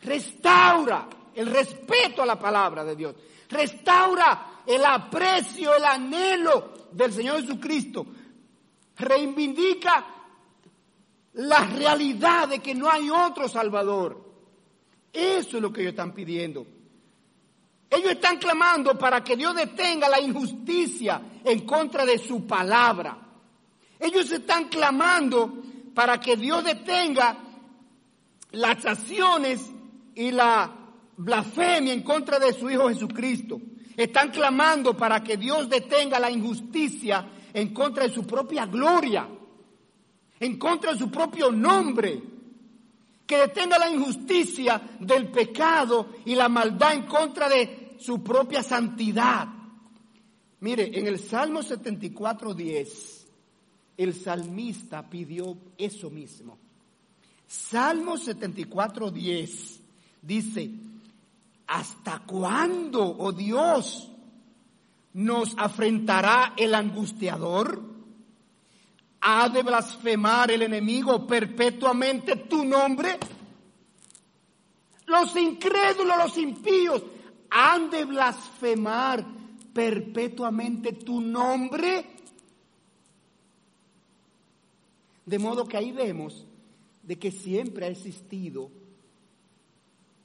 Restaura el respeto a la palabra de Dios. Restaura el aprecio, el anhelo del Señor Jesucristo. Reivindica la realidad de que no hay otro Salvador. Eso es lo que ellos están pidiendo. Ellos están clamando para que Dios detenga la injusticia en contra de su palabra. Ellos están clamando para que Dios detenga las acciones y la blasfemia en contra de su Hijo Jesucristo. Están clamando para que Dios detenga la injusticia en contra de su propia gloria, en contra de su propio nombre. Que detenga la injusticia del pecado y la maldad en contra de su propia santidad. Mire, en el Salmo 74, 10 el salmista pidió eso mismo. Salmo 74, 10 dice, ¿hasta cuándo, oh Dios, nos afrentará el angustiador. ¿Ha de blasfemar el enemigo perpetuamente tu nombre? Los incrédulos, los impíos, han de blasfemar perpetuamente tu nombre. De modo que ahí vemos de que siempre ha existido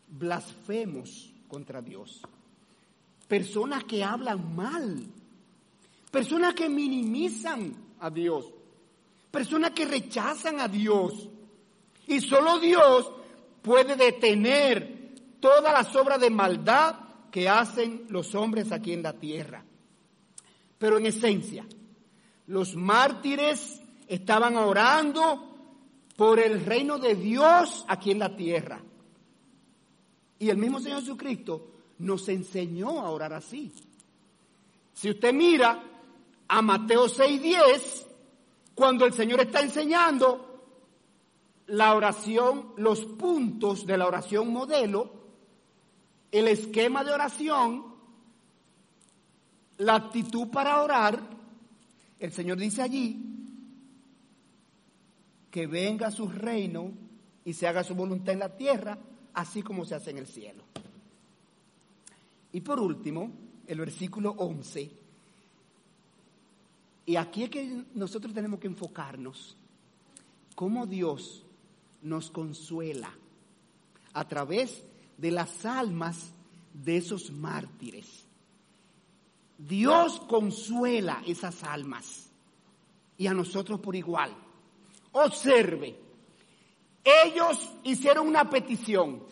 blasfemos contra Dios. Personas que hablan mal, personas que minimizan a Dios, personas que rechazan a Dios. Y solo Dios puede detener todas las obras de maldad que hacen los hombres aquí en la tierra. Pero en esencia, los mártires estaban orando por el reino de Dios aquí en la tierra. Y el mismo Señor Jesucristo nos enseñó a orar así. Si usted mira a Mateo 6:10, cuando el Señor está enseñando la oración, los puntos de la oración modelo, el esquema de oración, la actitud para orar, el Señor dice allí que venga su reino y se haga su voluntad en la tierra, así como se hace en el cielo. Y por último, el versículo 11. Y aquí es que nosotros tenemos que enfocarnos. Cómo Dios nos consuela a través de las almas de esos mártires. Dios consuela esas almas y a nosotros por igual. Observe, ellos hicieron una petición.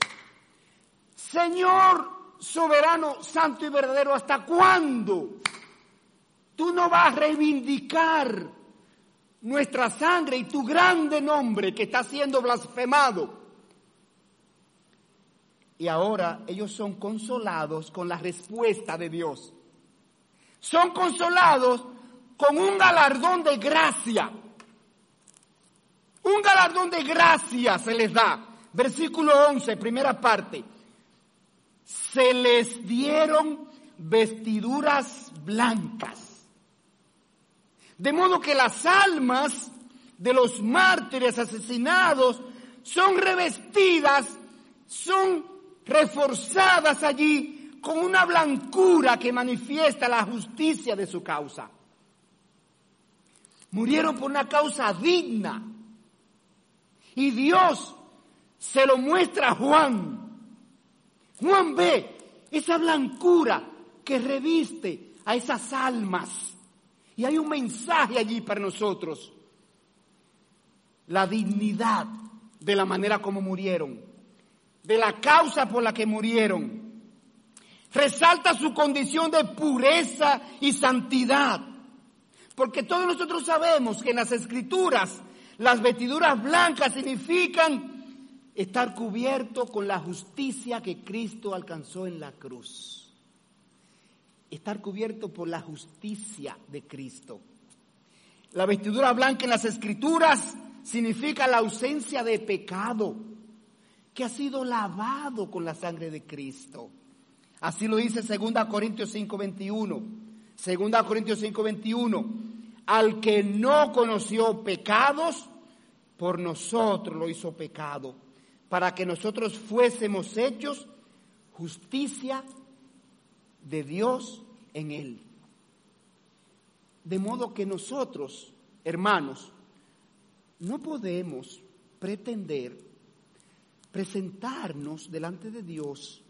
Señor soberano, santo y verdadero, ¿hasta cuándo tú no vas a reivindicar nuestra sangre y tu grande nombre que está siendo blasfemado? Y ahora ellos son consolados con la respuesta de Dios. Son consolados con un galardón de gracia. Un galardón de gracia se les da. Versículo 11, primera parte. Se les dieron vestiduras blancas. De modo que las almas de los mártires asesinados son revestidas, son reforzadas allí con una blancura que manifiesta la justicia de su causa. Murieron por una causa digna. Y Dios se lo muestra a Juan. Juan ve esa blancura que reviste a esas almas. Y hay un mensaje allí para nosotros. La dignidad de la manera como murieron de la causa por la que murieron. Resalta su condición de pureza y santidad. Porque todos nosotros sabemos que en las escrituras las vestiduras blancas significan estar cubierto con la justicia que Cristo alcanzó en la cruz. Estar cubierto por la justicia de Cristo. La vestidura blanca en las escrituras significa la ausencia de pecado que ha sido lavado con la sangre de Cristo. Así lo dice 2 Corintios 5:21. 2 Corintios 5:21. Al que no conoció pecados, por nosotros lo hizo pecado, para que nosotros fuésemos hechos justicia de Dios en él. De modo que nosotros, hermanos, no podemos pretender presentarnos delante de Dios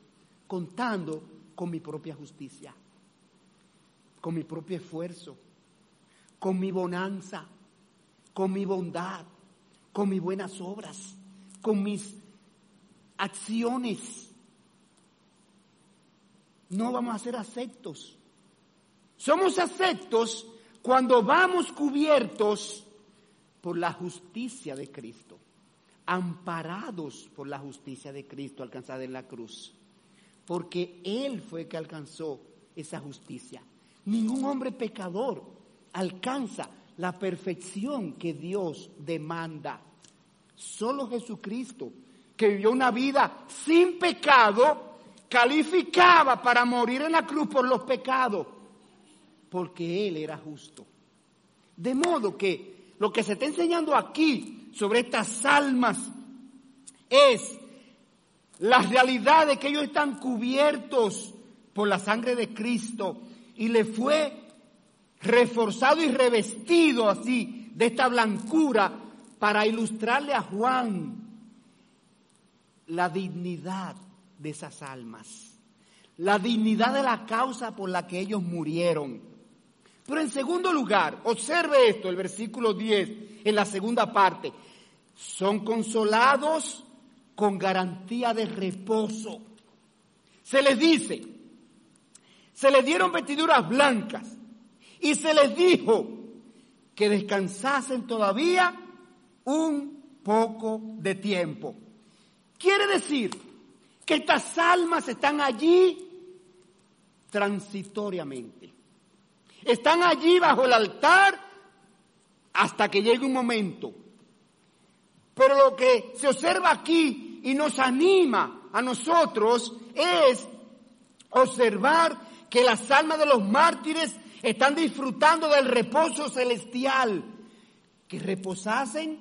contando con mi propia justicia, con mi propio esfuerzo, con mi bonanza, con mi bondad, con mis buenas obras, con mis acciones. No vamos a ser aceptos. Somos aceptos cuando vamos cubiertos por la justicia de Cristo amparados por la justicia de Cristo alcanzada en la cruz. Porque Él fue el que alcanzó esa justicia. Ningún hombre pecador alcanza la perfección que Dios demanda. Solo Jesucristo, que vivió una vida sin pecado, calificaba para morir en la cruz por los pecados. porque Él era justo. De modo que lo que se está enseñando aquí sobre estas almas es la realidad de que ellos están cubiertos por la sangre de Cristo y le fue reforzado y revestido así de esta blancura para ilustrarle a Juan la dignidad de esas almas, la dignidad de la causa por la que ellos murieron. Pero en segundo lugar, observe esto, el versículo 10, en la segunda parte, son consolados con garantía de reposo. Se les dice, se les dieron vestiduras blancas y se les dijo que descansasen todavía un poco de tiempo. Quiere decir que estas almas están allí transitoriamente. Están allí bajo el altar hasta que llegue un momento. Pero lo que se observa aquí y nos anima a nosotros es observar que las almas de los mártires están disfrutando del reposo celestial, que reposasen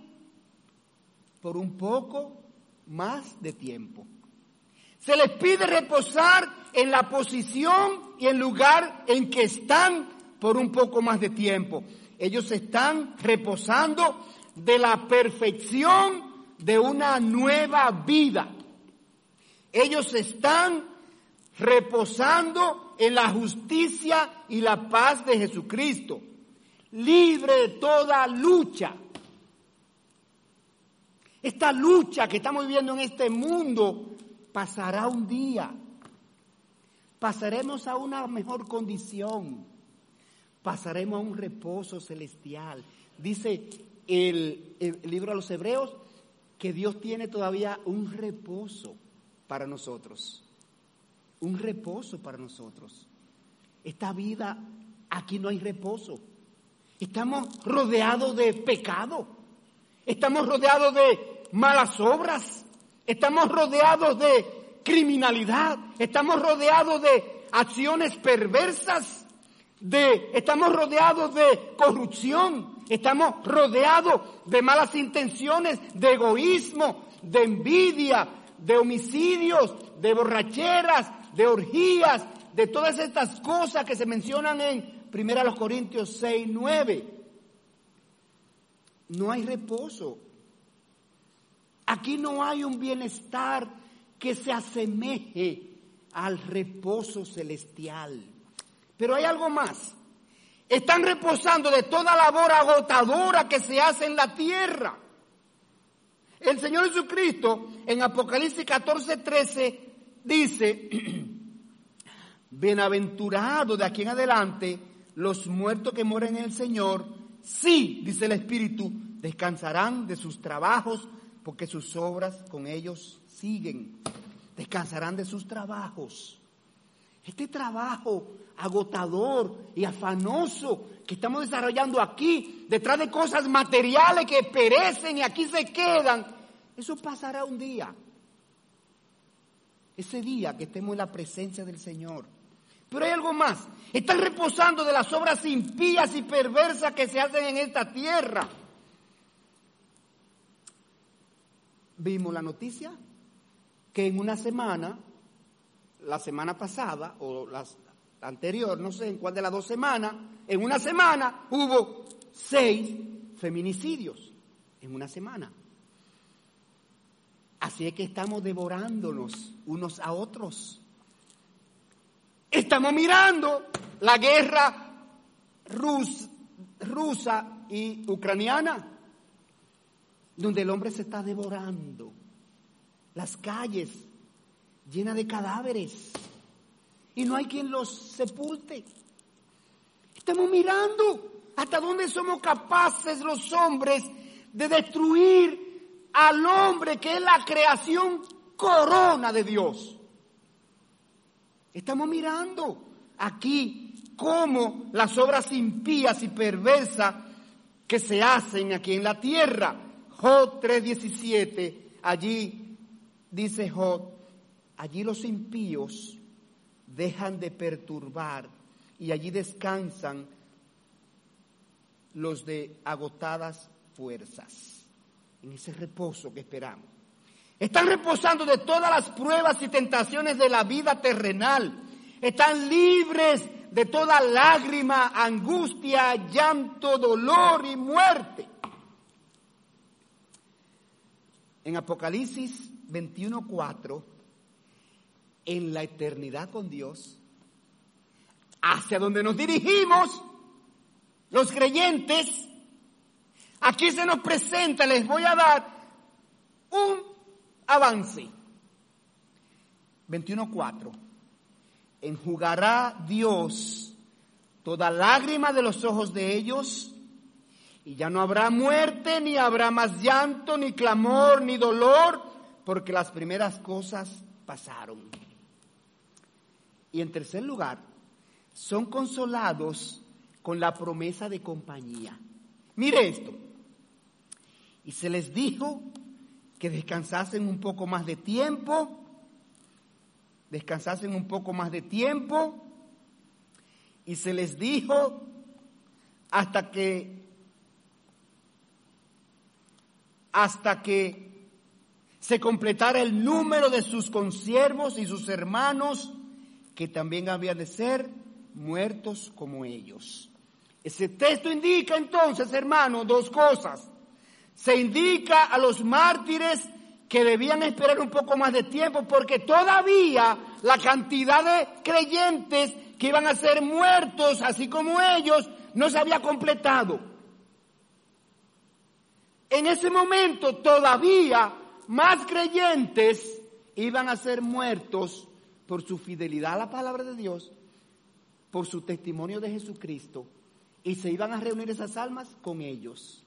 por un poco más de tiempo. Se les pide reposar en la posición y el lugar en que están por un poco más de tiempo. Ellos están reposando de la perfección de una nueva vida. Ellos están reposando en la justicia y la paz de Jesucristo, libre de toda lucha. Esta lucha que estamos viviendo en este mundo pasará un día. Pasaremos a una mejor condición. Pasaremos a un reposo celestial. Dice el, libro de los Hebreos que Dios tiene todavía un reposo para nosotros. Un reposo para nosotros. Esta vida, aquí no hay reposo. Estamos rodeados de pecado. Estamos rodeados de malas obras. Estamos rodeados de criminalidad. Estamos rodeados de acciones perversas. De, estamos rodeados de corrupción. Estamos rodeados de malas intenciones, de egoísmo, de envidia, de homicidios, de borracheras, de orgías, de todas estas cosas que se mencionan en 1 Corintios 6, 9. No hay reposo. Aquí no hay un bienestar que se asemeje al reposo celestial. Pero hay algo más. Están reposando de toda labor agotadora que se hace en la tierra. El Señor Jesucristo en Apocalipsis 14, 13 dice, bienaventurado de aquí en adelante los muertos que mueren en el Señor, sí, dice el Espíritu, descansarán de sus trabajos porque sus obras con ellos siguen. Descansarán de sus trabajos. Este trabajo agotador y afanoso que estamos desarrollando aquí, detrás de cosas materiales que perecen y aquí se quedan, eso pasará un día. Ese día que estemos en la presencia del Señor. Pero hay algo más. Están reposando de las obras impías y perversas que se hacen en esta tierra. Vimos la noticia que en una semana la semana pasada o la anterior, no sé en cuál de las dos semanas, en una semana hubo seis feminicidios, en una semana. Así es que estamos devorándonos unos a otros. Estamos mirando la guerra rusa y ucraniana, donde el hombre se está devorando. Las calles llena de cadáveres y no hay quien los sepulte. Estamos mirando hasta dónde somos capaces los hombres de destruir al hombre que es la creación corona de Dios. Estamos mirando aquí cómo las obras impías y perversas que se hacen aquí en la tierra. Job 3:17, allí dice Job, Allí los impíos dejan de perturbar y allí descansan los de agotadas fuerzas, en ese reposo que esperamos. Están reposando de todas las pruebas y tentaciones de la vida terrenal. Están libres de toda lágrima, angustia, llanto, dolor y muerte. En Apocalipsis 21:4, en la eternidad con Dios, hacia donde nos dirigimos, los creyentes, aquí se nos presenta, les voy a dar un avance. 21.4. Enjugará Dios toda lágrima de los ojos de ellos y ya no habrá muerte, ni habrá más llanto, ni clamor, ni dolor, porque las primeras cosas pasaron. Y en tercer lugar, son consolados con la promesa de compañía. Mire esto. Y se les dijo que descansasen un poco más de tiempo, descansasen un poco más de tiempo, y se les dijo hasta que hasta que se completara el número de sus consiervos y sus hermanos que también habían de ser muertos como ellos. Ese texto indica entonces, hermano, dos cosas. Se indica a los mártires que debían esperar un poco más de tiempo porque todavía la cantidad de creyentes que iban a ser muertos, así como ellos, no se había completado. En ese momento todavía más creyentes iban a ser muertos por su fidelidad a la palabra de Dios, por su testimonio de Jesucristo y se iban a reunir esas almas con ellos,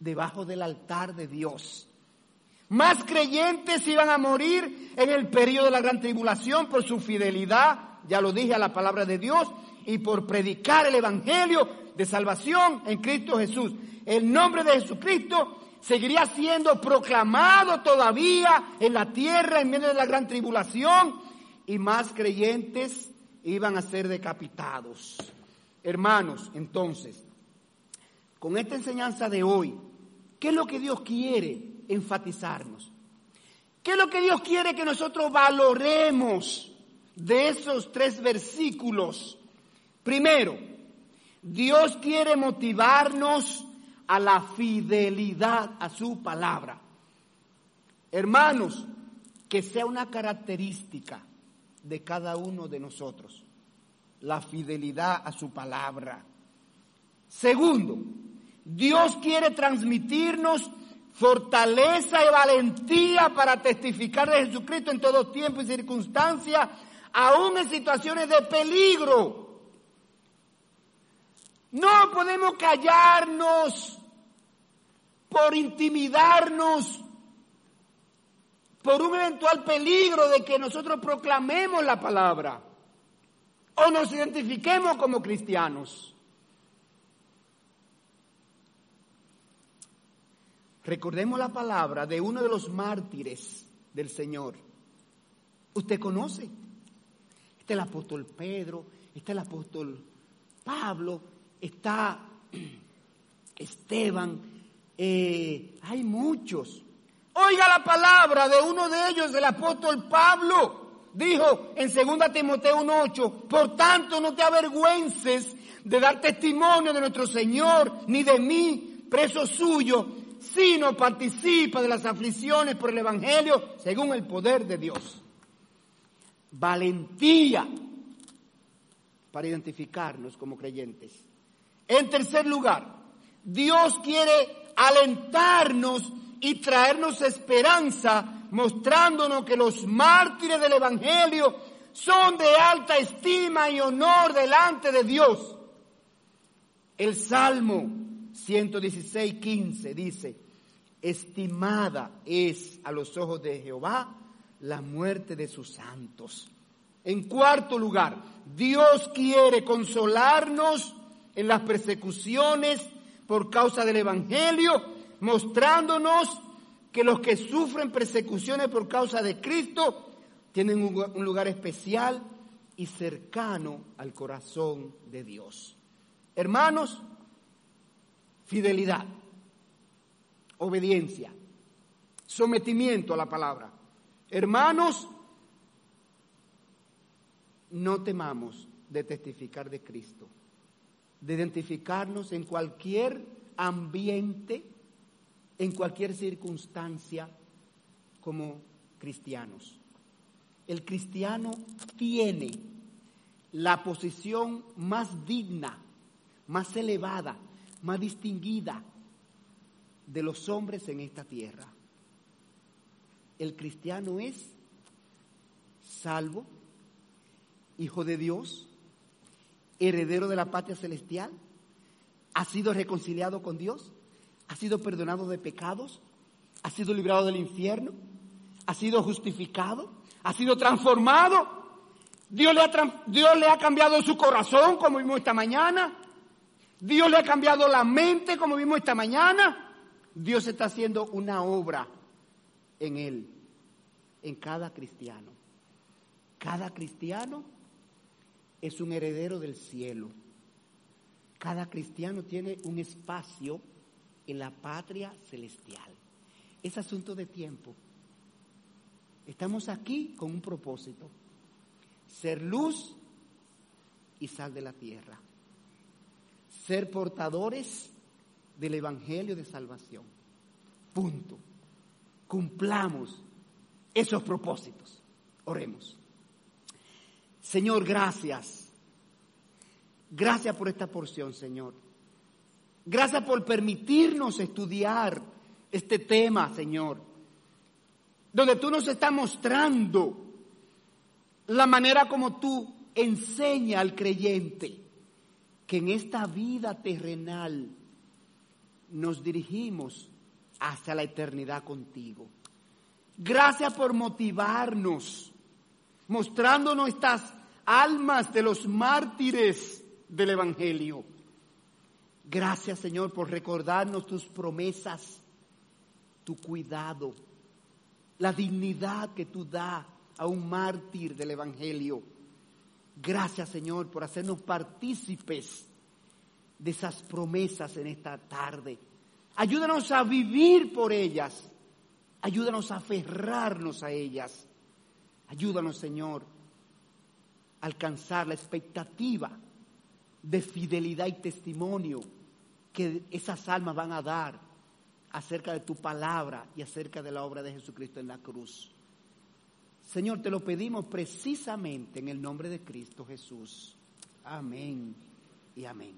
debajo del altar de Dios. Más creyentes iban a morir en el periodo de la gran tribulación por su fidelidad, ya lo dije, a la palabra de Dios y por predicar el Evangelio de salvación en Cristo Jesús. El nombre de Jesucristo seguiría siendo proclamado todavía en la tierra en medio de la gran tribulación y más creyentes iban a ser decapitados. Hermanos, entonces, con esta enseñanza de hoy, ¿qué es lo que Dios quiere enfatizarnos? ¿Qué es lo que Dios quiere que nosotros valoremos de esos tres versículos? Primero, Dios quiere motivarnos a la fidelidad a su palabra. Hermanos, que sea una característica de cada uno de nosotros la fidelidad a su palabra. Segundo, Dios quiere transmitirnos fortaleza y valentía para testificar de Jesucristo en todo tiempo y circunstancia, aún en situaciones de peligro. No podemos callarnos por intimidarnos por un eventual peligro de que nosotros proclamemos la palabra o nos identifiquemos como cristianos. Recordemos la palabra de uno de los mártires del Señor. Usted conoce. Está el apóstol Pedro, está el apóstol Pablo, está Esteban, eh, hay muchos. Oiga la palabra de uno de ellos, el apóstol Pablo dijo en 2 Timoteo 1.8, por tanto no te avergüences de dar testimonio de nuestro Señor, ni de mí, preso suyo, sino participa de las aflicciones por el Evangelio según el poder de Dios. Valentía para identificarnos como creyentes. En tercer lugar, Dios quiere alentarnos y traernos esperanza mostrándonos que los mártires del Evangelio son de alta estima y honor delante de Dios. El Salmo 116, 15 dice, estimada es a los ojos de Jehová la muerte de sus santos. En cuarto lugar, Dios quiere consolarnos en las persecuciones por causa del Evangelio, mostrándonos que los que sufren persecuciones por causa de Cristo tienen un lugar especial y cercano al corazón de Dios. Hermanos, fidelidad, obediencia, sometimiento a la palabra. Hermanos, no temamos de testificar de Cristo, de identificarnos en cualquier ambiente, en cualquier circunstancia como cristianos. El cristiano tiene la posición más digna, más elevada, más distinguida de los hombres en esta tierra. El cristiano es salvo, hijo de Dios, heredero de la patria celestial, ha sido reconciliado con Dios, ha sido perdonado de pecados, ha sido librado del infierno, ha sido justificado, ha sido transformado. Dios le ha, Dios le ha cambiado su corazón, como vimos esta mañana. Dios le ha cambiado la mente, como vimos esta mañana. Dios está haciendo una obra en él, en cada cristiano. Cada cristiano es un heredero del cielo. Cada cristiano tiene un espacio en la patria celestial. Es asunto de tiempo. Estamos aquí con un propósito, ser luz y sal de la tierra, ser portadores del Evangelio de Salvación. Punto. Cumplamos esos propósitos. Oremos. Señor, gracias. Gracias por esta porción, Señor. Gracias por permitirnos estudiar este tema, Señor. Donde tú nos estás mostrando la manera como tú enseñas al creyente que en esta vida terrenal nos dirigimos hacia la eternidad contigo. Gracias por motivarnos, mostrándonos estas almas de los mártires del Evangelio. Gracias Señor por recordarnos tus promesas, tu cuidado, la dignidad que tú das a un mártir del Evangelio. Gracias Señor por hacernos partícipes de esas promesas en esta tarde. Ayúdanos a vivir por ellas. Ayúdanos a aferrarnos a ellas. Ayúdanos, Señor, a alcanzar la expectativa de fidelidad y testimonio que esas almas van a dar acerca de tu palabra y acerca de la obra de Jesucristo en la cruz. Señor, te lo pedimos precisamente en el nombre de Cristo Jesús. Amén y amén.